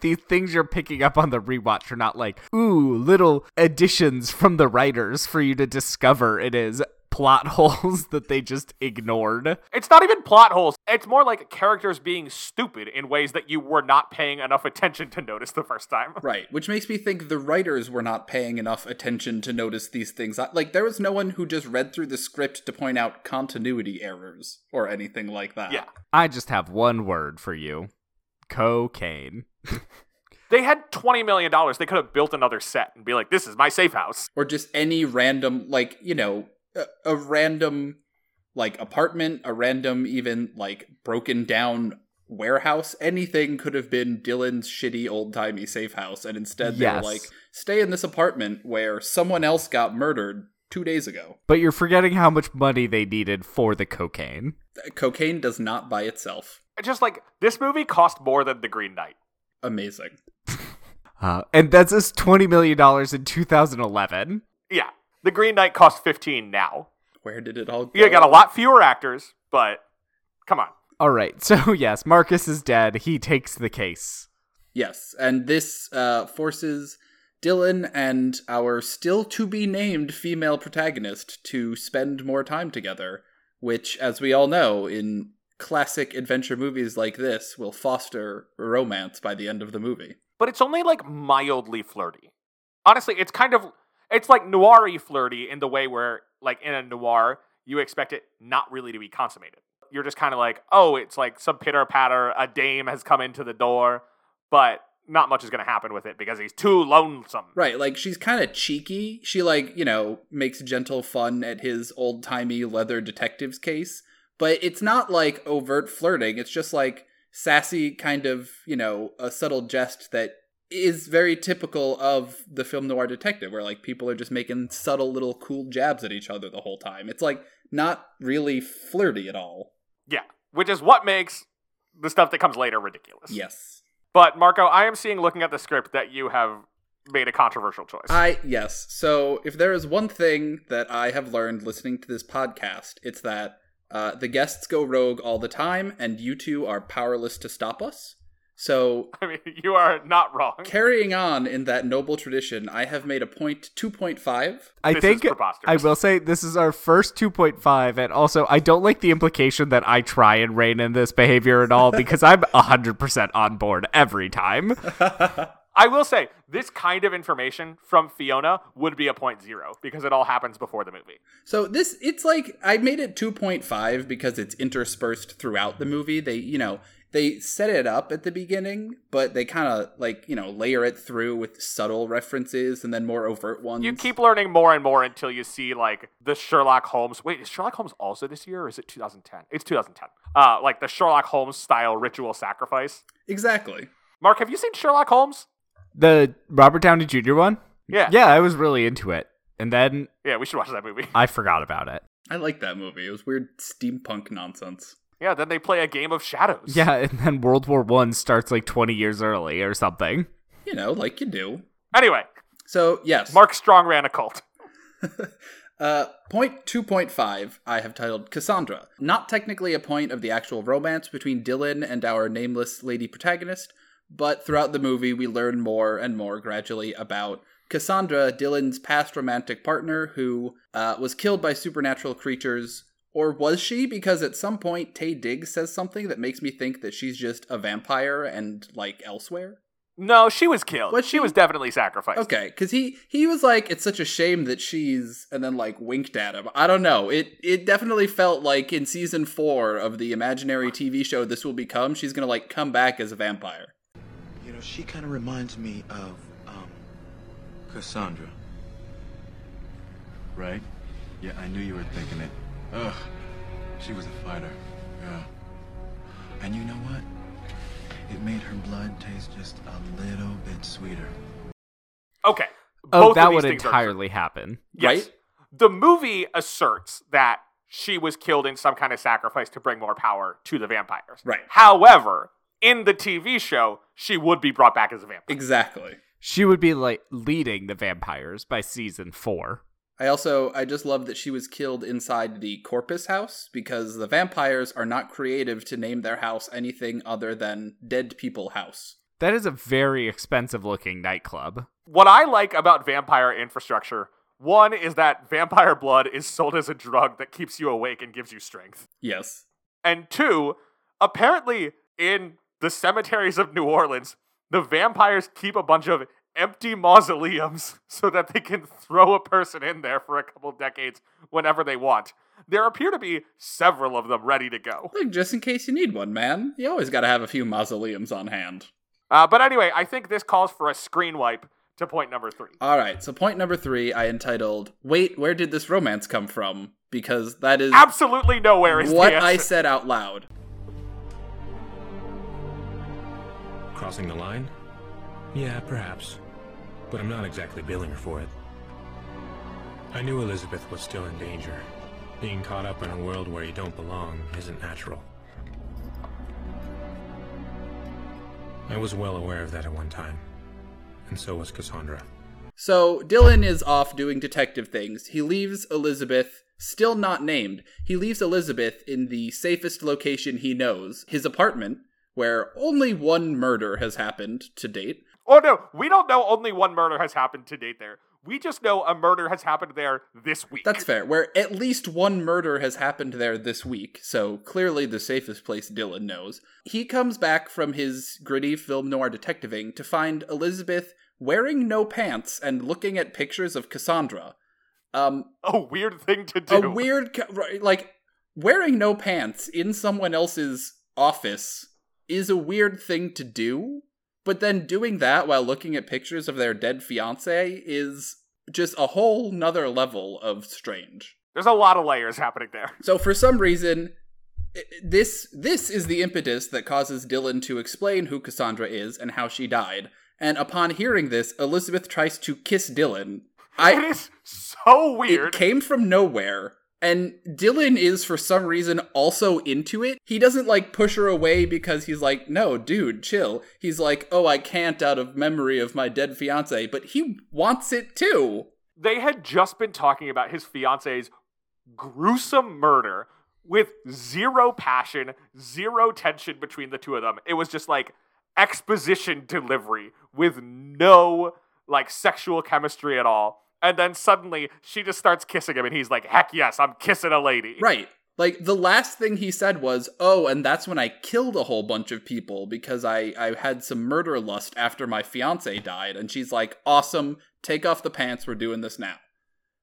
these things you're picking up on the rewatch are not like, ooh, little additions from the writers for you to discover. It is plot holes that they just ignored. It's not even plot holes. It's more like characters being stupid in ways that you were not paying enough attention to notice the first time. Right, which makes me think the writers were not paying enough attention to notice these things. Like, there was no one who just read through the script to point out continuity errors or anything like that. Yeah. I just have one word for you cocaine. They had $20 million. They could have built another set and be like, this is my safe house. Or just any random, like, you know, a, a random, like, apartment, a random, even, like, broken down warehouse. Anything could have been Dylan's shitty old timey safe house. And instead, they Yes. were like, stay in this apartment where someone else got murdered two days ago. But you're forgetting how much money they needed for the cocaine. Cocaine does not by itself. Just like, this movie cost more than The Green Knight. Amazing. Uh, and that's just $20 million in 2011. Yeah. The Green Knight costs 15 now. Where did it all go? You got a lot fewer actors, but come on. All right, so yes, Marcus is dead. He takes the case. Yes, and this uh, forces Dylan and our still to be named female protagonist to spend more time together, which, as we all know, in classic adventure movies like this, will foster romance by the end of the movie. But it's only like mildly flirty. Honestly, it's kind of it's like noir flirty in the way where, like in a noir, you expect it not really to be consummated. You're just kind of like, oh, it's like some pitter patter, a dame has come into the door, but not much is going to happen with it because he's too lonesome. Right, like she's kind of cheeky. She, like, you know, makes gentle fun at his old timey leather detective's case, but it's not like overt flirting. It's just like sassy, kind of, you know, a subtle jest that is very typical of the film noir detective, where like people are just making subtle little cool jabs at each other the whole time. It's like not really flirty at all. Yeah, which is what makes the stuff that comes later ridiculous. Yes. But Marco, I am seeing looking at the script that you have made a controversial choice. I yes. So if there is one thing that I have learned listening to this podcast, it's that uh, the guests go rogue all the time, and you two are powerless to stop us. So I mean, you are not wrong. carrying on in that noble tradition, I have made a point 2.5. I This is think I will say this is our first 2.5, and also I don't like the implication that I try and rein in this behavior at all because I'm 100% on board every time. I will say this kind of information from Fiona would be a point zero because it all happens before the movie. So this it's like I made it 2.5 because it's interspersed throughout the movie. They, you know, they set it up at the beginning, but they kind of like, you know, layer it through with subtle references and then more overt ones. You keep learning more and more until you see like the Sherlock Holmes. Wait, is Sherlock Holmes also this year or is it 2010? It's 2010. Uh, like the Sherlock Holmes style ritual sacrifice. Exactly. Mark, have you seen Sherlock Holmes? The Robert Downey Jr. one? Yeah. Yeah, I was really into it. And then Yeah, we should watch that movie. I forgot about it. I like that movie. It was weird steampunk nonsense. Yeah, then they play a game of shadows. Yeah, and then World War One starts like 20 years early or something. You know, like you do. Anyway, So, yes. Mark Strong ran a cult. Uh, point 2.5, I have titled Cassandra. Not technically a point of the actual romance between Dylan and our nameless lady protagonist, but throughout the movie we learn more and more gradually about Cassandra, Dylan's past romantic partner, who uh, was killed by supernatural creatures. Or was she? Because at some point, Taye Diggs says something that makes me think that she's just a vampire and, like, elsewhere. No, she was killed. Was she she? was definitely sacrificed. Okay, because he he was like, it's such a shame that she's, and then like winked at him. I don't know. It it definitely felt like in season four of the imaginary TV show This Will Become, she's gonna like come back as a vampire. You know, she kind of reminds me of, um, Cassandra. Right? Yeah, I knew you were thinking it. Ugh. She was a fighter. Yeah. And you know what? It made her blood taste just a little bit sweeter. Okay. Oh, Both of that would things are true. entirely happen. Yes. Right? The movie asserts that she was killed in some kind of sacrifice to bring more power to the vampires. Right. However, in the TV show, she would be brought back as a vampire. Exactly. She would be like leading the vampires by season four. I also I just love that she was killed inside the Corpus house because the vampires are not creative to name their house anything other than Dead People House. That is a very expensive looking nightclub. What I like about vampire infrastructure, one is that vampire blood is sold as a drug that keeps you awake and gives you strength. Yes. And two, apparently in the cemeteries of New Orleans, the vampires keep a bunch of empty mausoleums so that they can throw a person in there for a couple decades whenever they want. There appear to be several of them ready to go. Look, just in case you need one, man. You always gotta have a few mausoleums on hand. Uh, but anyway, I think this calls for a screen wipe to point number three. All right, so point number three, I entitled "Wait, where did this romance come from?" Because that is Absolutely nowhere is what the. I said out loud. Crossing the line? Yeah, perhaps. But I'm not exactly billing her for it. I knew Elizabeth was still in danger. Being caught up in a world where you don't belong isn't natural. I was well aware of that at one time. And so was Cassandra. So Dylan is off doing detective things. He leaves Elizabeth, still not named. He leaves Elizabeth in the safest location he knows, his apartment, where only one murder has happened to date. Oh no, we don't know only one murder has happened to date there. We just know a murder has happened there this week. That's fair. Where at least one murder has happened there this week, so clearly the safest place Dylan knows. He comes back from his gritty film noir detectiving to find Elizabeth wearing no pants and looking at pictures of Cassandra. Um, a weird thing to do. a weird, like wearing no pants in someone else's office is a weird thing to do. But then doing that while looking at pictures of their dead fiance is just a whole nother level of strange. There's a lot of layers happening there. So for some reason, this this is the impetus that causes Dylan to explain who Cassandra is and how she died. And upon hearing this, Elizabeth tries to kiss Dylan. it I is so it weird. came from nowhere. And Dylan is for some reason also into it. He doesn't like push her away because he's like, "No, dude, chill." He's like, "Oh, I can't out of memory of my dead fiance," but he wants it too. they had just been talking about his fiance's gruesome murder with zero passion, zero tension between the two of them. It was just like exposition delivery with no like sexual chemistry at all. And then suddenly she just starts kissing him and he's like, heck yes, I'm kissing a lady. Right. Like the last thing he said was, "Oh, and that's when I killed a whole bunch of people because I I had some murder lust after my fiance died." And she's like, "Awesome, take off the pants. We're doing this now."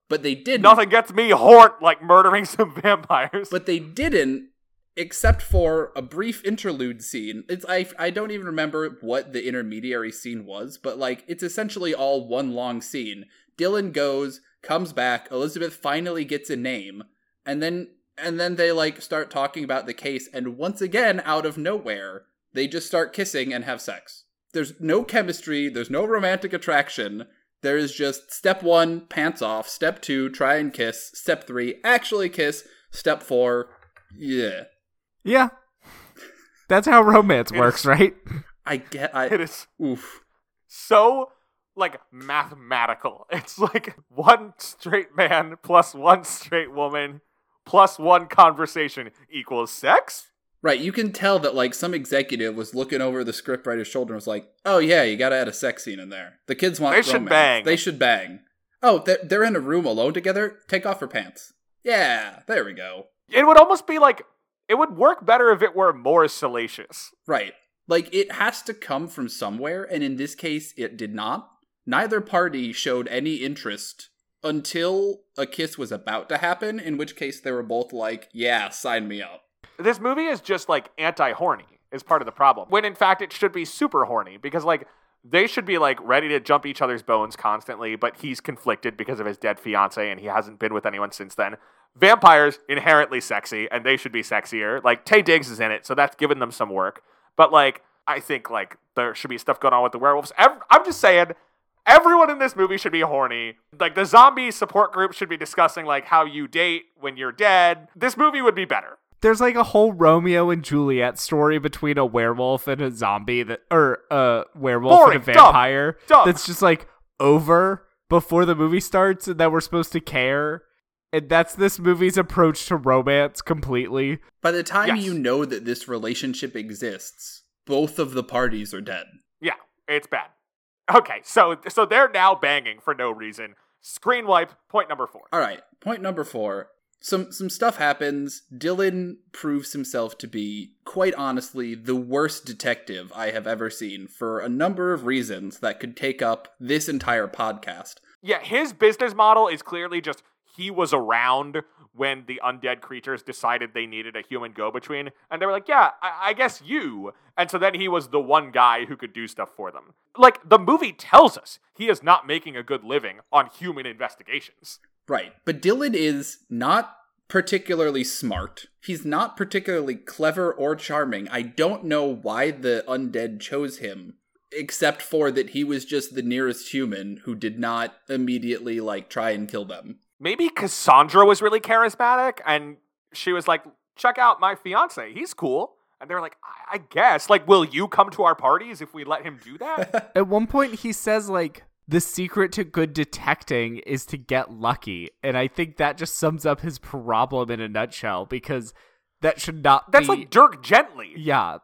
But they didn't. Nothing gets me hort like murdering some vampires. But they didn't, except for a brief interlude scene. It's I I don't even remember what the intermediary scene was, but like it's essentially all one long scene. Dylan goes, comes back, Elizabeth finally gets a name, and then and then they like start talking about the case and once again out of nowhere, they just start kissing and have sex. There's no chemistry, there's no romantic attraction. There is just step 1, pants off, step 2, try and kiss, step 3, actually kiss, step 4, yeah. Yeah. That's how romance works, right? I get I it is oof. so like mathematical. It's like one straight man plus one straight woman plus one conversation equals sex. Right, you can tell that like some executive was looking over the scriptwriter's shoulder and was like, "Oh yeah, you got to add a sex scene in there. The kids want They should romance. bang." They should bang. Oh, they're, they're in a room alone together. Take off her pants. Yeah, there we go. It would almost be like it would work better if it were more salacious. Right, like it has to come from somewhere, and in this case, it did not. Neither party showed any interest until a kiss was about to happen. In which case, they were both like, "Yeah, sign me up." This movie is just like anti-horny is part of the problem. When in fact it should be super horny because like they should be like ready to jump each other's bones constantly, but he's conflicted because of his dead fiance and he hasn't been with anyone since then. Vampires inherently sexy and they should be sexier. Like Taye Diggs is in it, so that's given them some work. But like I think like there should be stuff going on with the werewolves. I'm just saying everyone in this movie should be horny. Like the zombie support group should be discussing like how you date when you're dead. This movie would be better. There's like a whole Romeo and Juliet story between a werewolf and a zombie that or a werewolf Boring, and a dumb, vampire dumb. that's just like over before the movie starts and that we're supposed to care. And that's this movie's approach to romance completely. By the time Yes. you know that this relationship exists, both of the parties are dead. Yeah, it's bad. Okay, so so they're now banging for no reason. Screen wipe. Point number four. All right, point number four. Some some stuff happens. Dylan proves himself to be, quite honestly, the worst detective I have ever seen for a number of reasons that could take up this entire podcast. Yeah, his business model is clearly just he was around when the undead creatures decided they needed a human go-between, and they were like, "Yeah, I, I guess you." And so then he was the one guy who could do stuff for them. Like the movie tells us, he is not making a good living on human investigations. Right, but Dylan is not particularly smart. He's not particularly clever or charming. I don't know why the undead chose him, except for that he was just the nearest human who did not immediately like try and kill them. Maybe Cassandra was really charismatic, and she was like, "Check out my fiance. He's cool." And they were like, I-, "I guess. Like, will you come to our parties if we let him do that?" At one point he says like the secret to good detecting is to get lucky. And I think that just sums up his problem in a nutshell because that should not That's be like Dirk Gently. Yeah.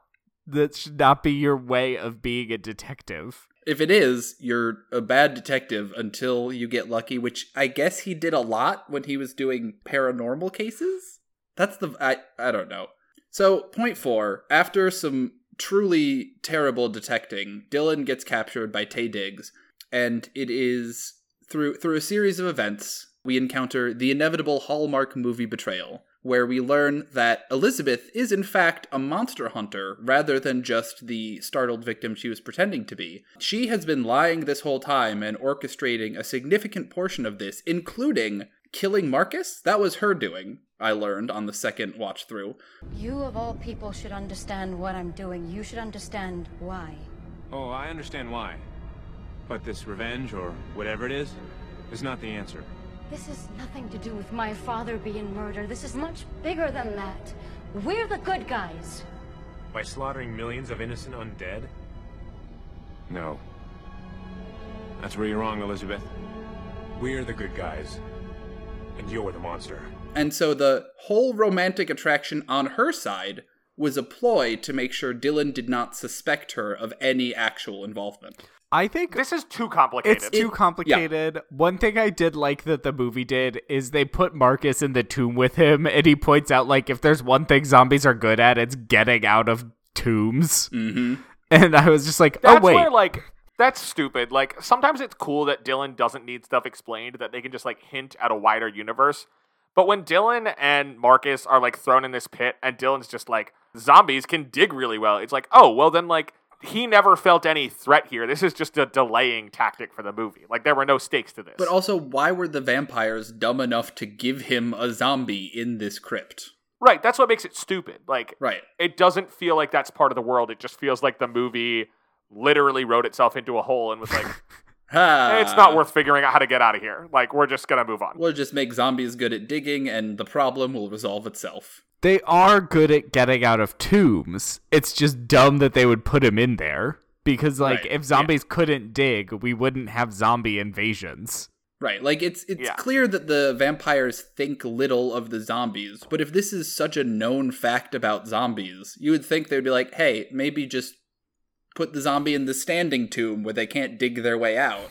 That should not be your way of being a detective. If it is, you're a bad detective until you get lucky, which I guess he did a lot when he was doing paranormal cases. That's the I I don't know. So, point 4, after some truly terrible detecting, Dylan gets captured by Taye Diggs, and it is through through a series of events we encounter the inevitable Hallmark movie betrayal, where we learn that Elizabeth is in fact a monster hunter rather than just the startled victim she was pretending to be. She has been lying this whole time and orchestrating a significant portion of this, including killing Marcus. That was her doing, I learned on the second watch through. You, of all people, should understand what I'm doing. You should understand why. Oh, I understand why. But this revenge, or whatever it is, is not the answer. This has nothing to do with my father being murdered. This is much bigger than that. We're the good guys. By slaughtering millions of innocent undead? No. That's where you're wrong, Elizabeth. We're the good guys. And you're the monster. And so the whole romantic attraction on her side was a ploy to make sure Dylan did not suspect her of any actual involvement. I think This is too complicated. It's too complicated. One thing I did like that the movie did is they put Marcus in the tomb with him, and he points out like if there's one thing zombies are good at, it's getting out of tombs. Mm-hmm. And I was just like, That's oh wait, where like that's stupid. Like sometimes it's cool that Dylan doesn't need stuff explained, that they can just like hint at a wider universe. But when Dylan and Marcus are like thrown in this pit and Dylan's just like zombies can dig really well, it's like, oh well then like he never felt any threat here. This is just a delaying tactic for the movie. Like there were no stakes to this. But also, why were the vampires dumb enough to give him a zombie in this crypt? right, that's what makes it stupid. Like Right. it doesn't feel like that's part of the world. It just feels like the movie literally wrote itself into a hole and was like, Ha! Eh, it's not worth figuring out how to get out of here. Like we're just gonna move on. We'll just make zombies good at digging, and the problem will resolve itself. They are good at getting out of tombs. It's just dumb that they would put him in there because like Right, if zombies couldn't dig, we wouldn't have zombie invasions. Right, like it's it's Yeah. clear that the vampires think little of the zombies, but if this is such a known fact about zombies, you would think they'd be like, "Hey, maybe just put the zombie in the standing tomb where they can't dig their way out."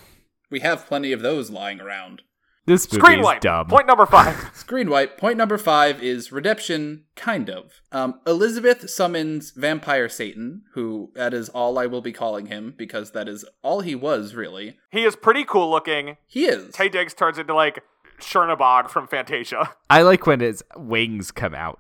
We have plenty of those lying around. This movie Screen is wipe. dumb. Point number five. Screen wipe. Point number five is redemption, kind of. Um, Elizabeth summons Vampire Satan, who that is all I will be calling him because that is all he was really. he is pretty cool looking. He is. Taye Diggs turns into like Chernabog from Fantasia. I like when his wings come out.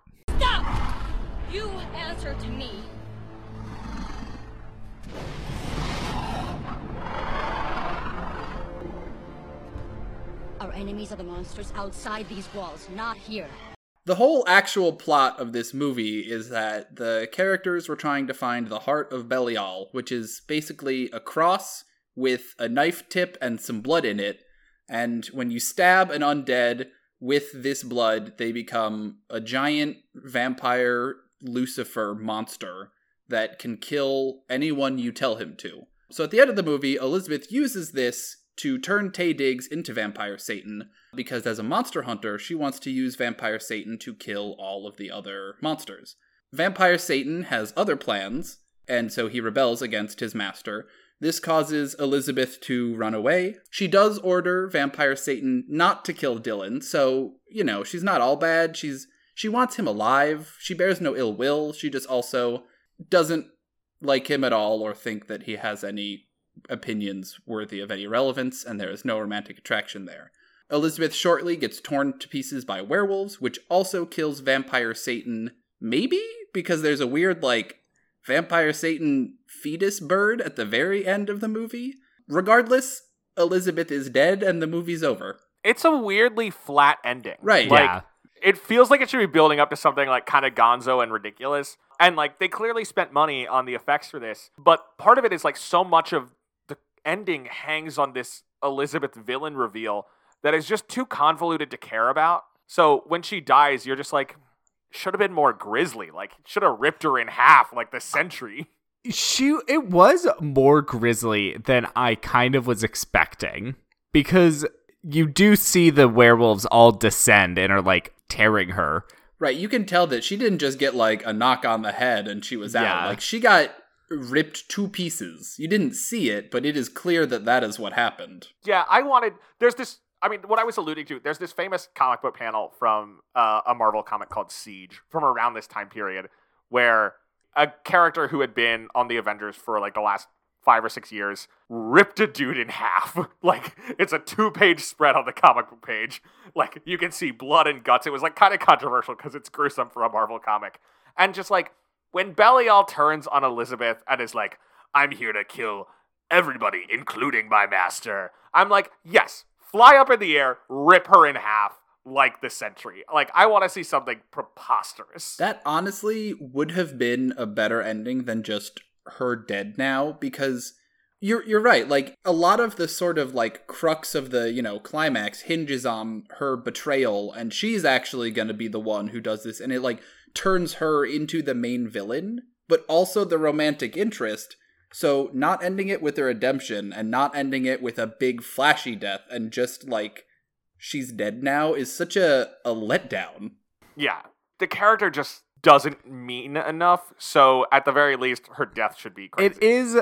Enemies are the monsters outside these walls, not here. The whole actual plot of this movie is that the characters were trying to find the heart of Belial, which is basically a cross with a knife tip and some blood in it. And when you stab an undead with this blood, they become a giant vampire Lucifer monster that can kill anyone you tell him to. So at the end of the movie, Elizabeth uses this to turn Taye Diggs into Vampire Satan because as a monster hunter, she wants to use Vampire Satan to kill all of the other monsters. Vampire Satan has other plans, and so he rebels against his master. This causes Elizabeth to run away. She does order Vampire Satan not to kill Dylan, so, you know, she's not all bad. She's she wants him alive. She bears no ill will. She just also doesn't like him at all or think that he has any opinions worthy of any relevance, and there is no romantic attraction there. Elizabeth shortly gets torn to pieces by werewolves, which also kills Vampire Satan, maybe? Because there's a weird, like, Vampire Satan fetus bird at the very end of the movie. Regardless, Elizabeth is dead and the movie's over. It's a weirdly flat ending. Right. Like, Yeah. It feels like it should be building up to something like kind of gonzo and ridiculous. And like they clearly spent money on the effects for this, but part of it is like so much of the ending hangs on this Elizabeth villain reveal that is just too convoluted to care about. So when she dies, you're just like, should have been more grisly. Like should have ripped her in half like the sentry. she it was more grisly than I kind of was expecting because you do see the werewolves all descend and are like tearing her. Right, you can tell that she didn't just get like a knock on the head and she was out. Yeah. Like she got ripped two pieces. You didn't see it, but it is clear that that is what happened. Yeah, I wanted. There's this. I mean, what I was alluding to. There's this famous comic book panel from uh, a Marvel comic called Siege from around this time period, where a character who had been on the Avengers for like the last five or six years ripped a dude in half. like it's a two-page spread on the comic book page. Like you can see blood and guts. It was like kind of controversial because it's gruesome for a Marvel comic, and just like when Belial turns on Elizabeth and is like, "I'm here to kill." everybody, including my master. I'm like, yes, fly up in the air, rip her in half like the sentry. Like, I want to see something preposterous. That honestly would have been a better ending than just her dead now because you're you're right. Like a lot of the sort of like crux of the, you know, climax hinges on her betrayal and she's actually going to be the one who does this and it like turns her into the main villain, but also the romantic interest. So not ending it with a redemption and not ending it with a big flashy death and just like she's dead now is such a a letdown. yeah. The character just doesn't mean enough. So at the very least, her death should be crazy. It is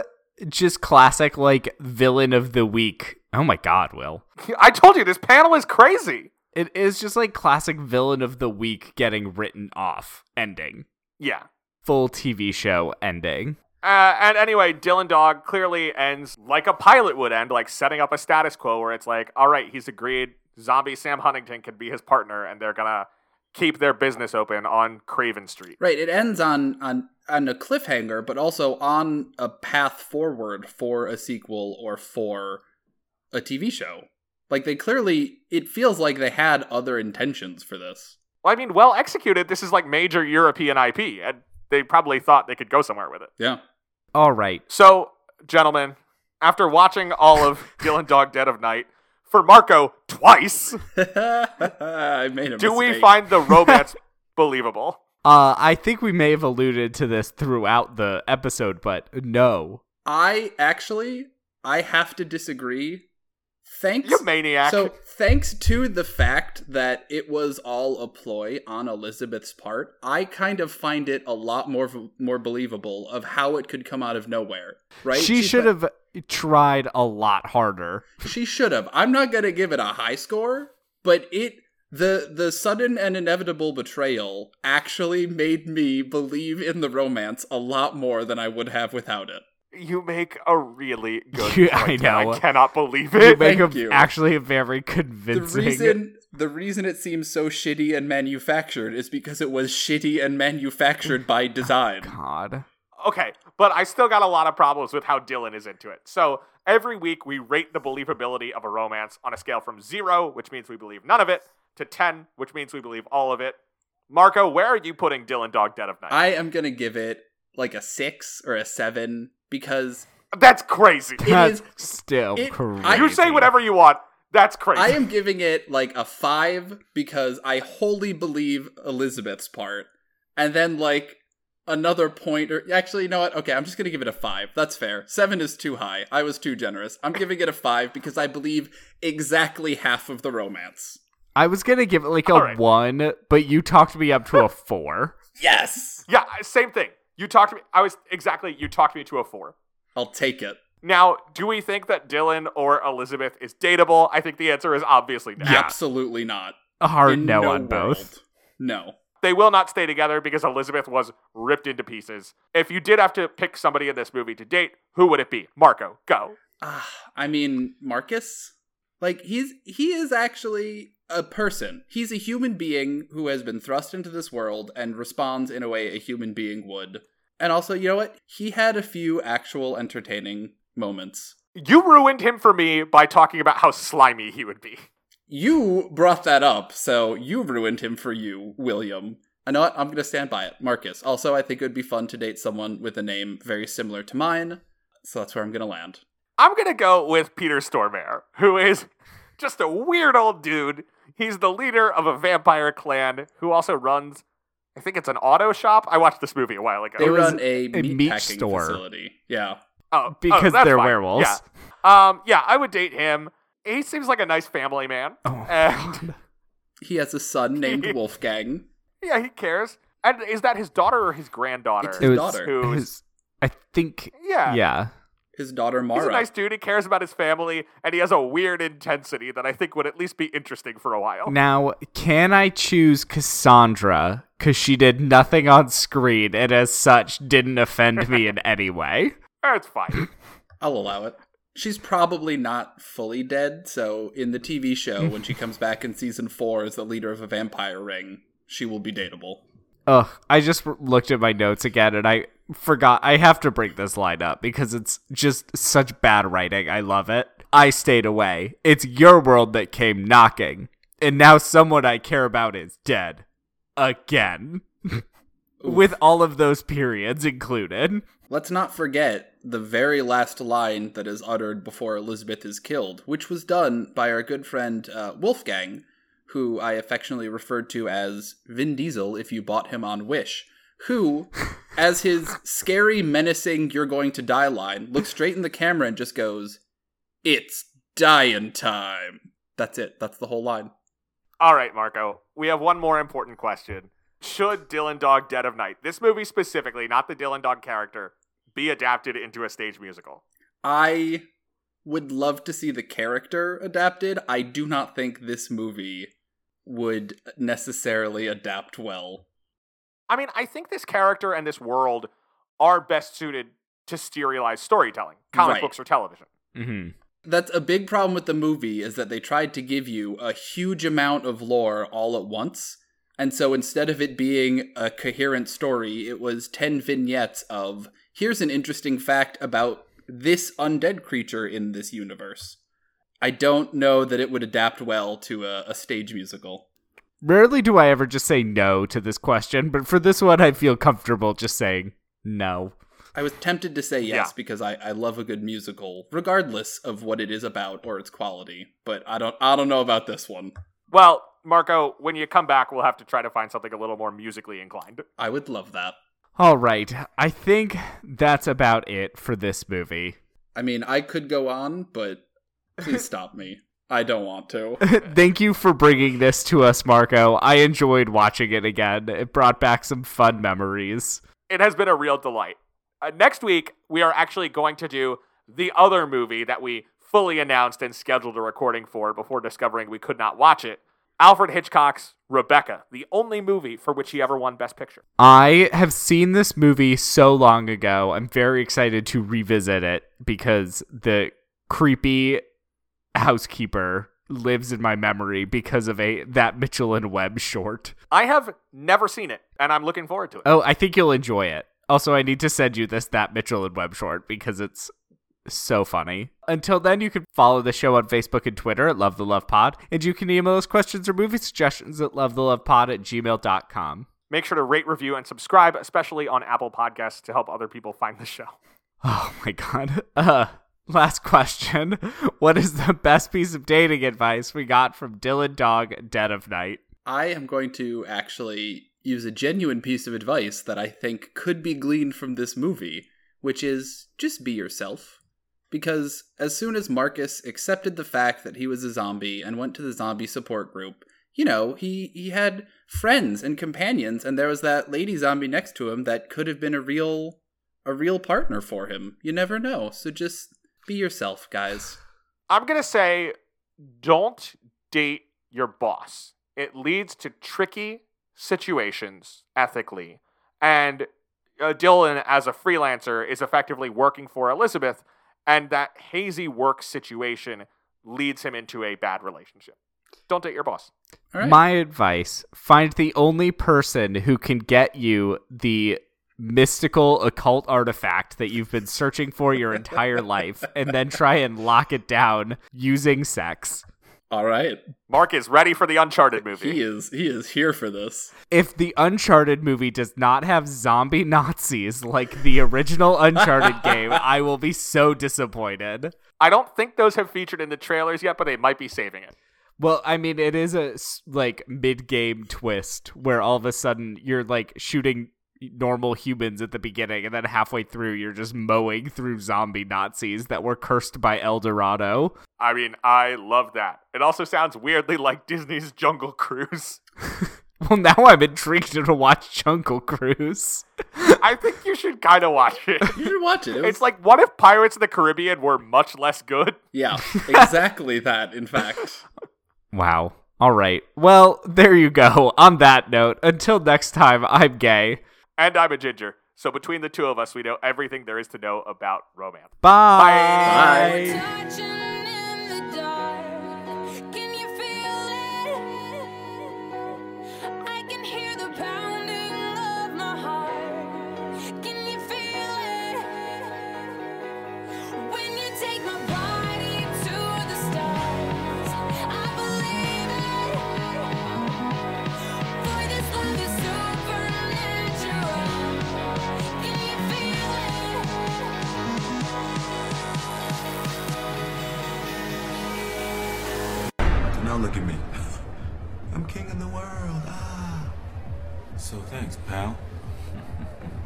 just classic, like, villain of the week. Oh my god, Will. I told you this panel is crazy. It is just like classic villain of the week getting written off ending. Yeah. Full TV show ending. Uh, and anyway, Dylan Dog clearly ends like a pilot would end, like setting up a status quo where it's like, all right, he's agreed. Zombie Sam Huntington can be his partner, and they're gonna keep their business open on Craven Street. Right. It ends on on on a cliffhanger, but also on a path forward for a sequel or for a TV show. Like they clearly, it feels like they had other intentions for this. Well, I mean, well executed. This is like major European IP, and they probably thought they could go somewhere with it. Yeah. All right. So, gentlemen, after watching all of Dylan Dog Dead of Night for Marco twice, I made a do we find the romance believable? Uh, I think we may have alluded to this throughout the episode, but no. I actually, I have to disagree. Thanks. You maniac. So, thanks to the fact that it was all a ploy on Elizabeth's part, I kind of find it a lot more more believable of how it could come out of nowhere. Right? She She's should like- have tried a lot harder. She should have. I'm not gonna give it a high score, but it the the sudden and inevitable betrayal actually made me believe in the romance a lot more than I would have without it. you make a really good Yeah, I point, know. I cannot believe it. You make thank a, you. actually a very The convincing. reason the reason it seems so shitty and manufactured is because it was shitty and manufactured by oh, design. God. Okay, but I still got a lot of problems with how Dylan is into it. So every week we rate the believability of a romance on a scale from zero, which means we believe none of it, to 10, which means we believe all of it. Marco, where are you putting Dylan Dog Dead of Night? I am gonna give it like a six or a seven because That's crazy. It That's is- still it- crazy. I- you say whatever you want. That's crazy. I am giving it like a five because I wholly believe Elizabeth's part, and then like another point or actually, you know what? Okay, I'm just gonna give it a five. That's fair. Seven is too high. I was too generous. I'm giving it a five because I believe exactly half of the romance. I was gonna give it like a All right. one, but you talked me up to a four. Yes, Yeah, same thing. You talked to me. I was exactly. You talked me to a four. I'll take it. Now, do we think that Dylan or Elizabeth is dateable? I think the answer is obviously no. Absolutely not. A hard In no, no on both. No. They will not stay together because Elizabeth was ripped into pieces. If you did have to pick somebody in this movie to date, who would it be? Marco, go. Ah, I mean, Marcus, like he's he is actually a person. He's a human being who has been thrust into this world and responds in a way a human being would. And also, you know what? He had a few actual entertaining moments. You ruined him for me by talking about how slimy he would be. You brought that up, so you ruined him for you, William. I know what? I'm going to stand by it. Marcus. Also, I think it would be fun to date someone with a name very similar to mine, so that's where I'm going to land. I'm going to go with Peter Stormare, who is just a weird old dude. He's the leader of a vampire clan who also runs, I think it's an auto shop. I watched this movie a while ago. They was run a, a meat, meat store. facility. Yeah. Oh, oh, Because that's they're fine. werewolves. Yeah. Um, yeah, I would date him. He seems like a nice family man. Oh, and He has a son named Wolfgang. yeah, he cares. And is that his daughter or his granddaughter? It's It was daughter. Who's- his, I think. yeah. Yeah. His daughter He's Mara. a nice dude. He cares about his family, and he has a weird intensity that I think would at least be interesting for a while. Now, can I choose Cassandra because she did nothing on screen and as such didn't offend me in any way? That's fine. I'll allow it. She's probably not fully dead, so in the TV show, when she comes back in season four as the leader of a vampire ring, she will be dateable. Ugh, I just looked at my notes again and I forgot. I have to bring this line up because it's just such bad writing. I love it. I stayed away. It's your world that came knocking. And now someone I care about is dead. Again. With all of those periods included. Let's not forget the very last line that is uttered before Elizabeth is killed, which was done by our good friend uh, Wolfgang, who I affectionately referred to as Vin Diesel if you bought him on Wish, who, as his scary, menacing, you're going to die line, looks straight in the camera and just goes, It's dying time. That's it. That's the whole line. All right, Marco. We have one more important question. Should Dylan Dog Dead of Night, this movie specifically, not the Dylan Dog character, be adapted into a stage musical? I would love to see the character adapted. I do not think this movie would necessarily adapt well. I mean, I think this character and this world are best suited to serialized storytelling, comic Right. books or television. Mm-hmm. That's a big problem with the movie is that they tried to give you a huge amount of lore all at once. And so instead of it being a coherent story, it was 10 vignettes of here's an interesting fact about this undead creature in this universe. I don't know that it would adapt well to a, a stage musical. Rarely do I ever just say no to this question, but for this one, I feel comfortable just saying no. I was tempted to say yes Yeah. because I, I love a good musical, regardless of what it is about or its quality. But I don't I don't know about this one. Well, Marco, when you come back, we'll have to try to find something a little more musically inclined. I would love that. All right, I think that's about it for this movie. I mean, I could go on, but please stop me. I don't want to. Thank you for bringing this to us, Marco. I enjoyed watching it again. It brought back some fun memories. It has been a real delight. Uh, next week, we are actually going to do the other movie that we fully announced and scheduled a recording for before discovering we could not watch it. Alfred Hitchcock's Rebecca, the only movie for which he ever won Best Picture. I have seen this movie so long ago. I'm very excited to revisit it because the creepy housekeeper lives in my memory because of a that Mitchell and Webb short. I have never seen it, and I'm looking forward to it. Oh, I think you'll enjoy it. Also, I need to send you this that Mitchell and Webb short because it's so funny. Until then, you can follow the show on Facebook and Twitter at Love the Love Pod, and you can email us questions or movie suggestions at lovethelovepod at gmail.com. Make sure to rate, review, and subscribe, especially on Apple Podcasts, to help other people find the show. Oh my god. Uh last question. What is the best piece of dating advice we got from Dylan Dog Dead of Night? I am going to actually use a genuine piece of advice that I think could be gleaned from this movie, which is just be yourself. Because as soon as Marcus accepted the fact that he was a zombie and went to the zombie support group, you know, he, he had friends and companions, and there was that lady zombie next to him that could have been a real a real partner for him. You never know. So just be yourself, guys. I'm to say don't date your boss. It leads to tricky situations ethically. And uh, Dylan, as a freelancer, is effectively working for Elizabeth, and that hazy work situation leads him into a bad relationship. Don't date your boss. All right. My advice find the only person who can get you the mystical occult artifact that you've been searching for your entire life and then try and lock it down using sex. All right. Mark is ready for the Uncharted movie. He is he is here for this. If the Uncharted movie does not have zombie Nazis like the original Uncharted game, I will be so disappointed. I don't think those have featured in the trailers yet, but they might be saving it. Well, I mean, it is a like mid-game twist where all of a sudden you're like shooting normal humans at the beginning, and then halfway through you're just mowing through zombie Nazis that were cursed by El Dorado. I mean, I love that. It also sounds weirdly like Disney's Jungle Cruise. Well, now I'm intrigued to watch Jungle Cruise. I think you should kind of watch it. You should watch it. It was, It's like, what if Pirates of the Caribbean were much less good? yeah, exactly that. In fact, Wow. All right. Well, there you go. On that note, until next time, I'm gay. And I'm a ginger. So between the two of us, we know everything there is to know about romance. Bye. Bye. Touching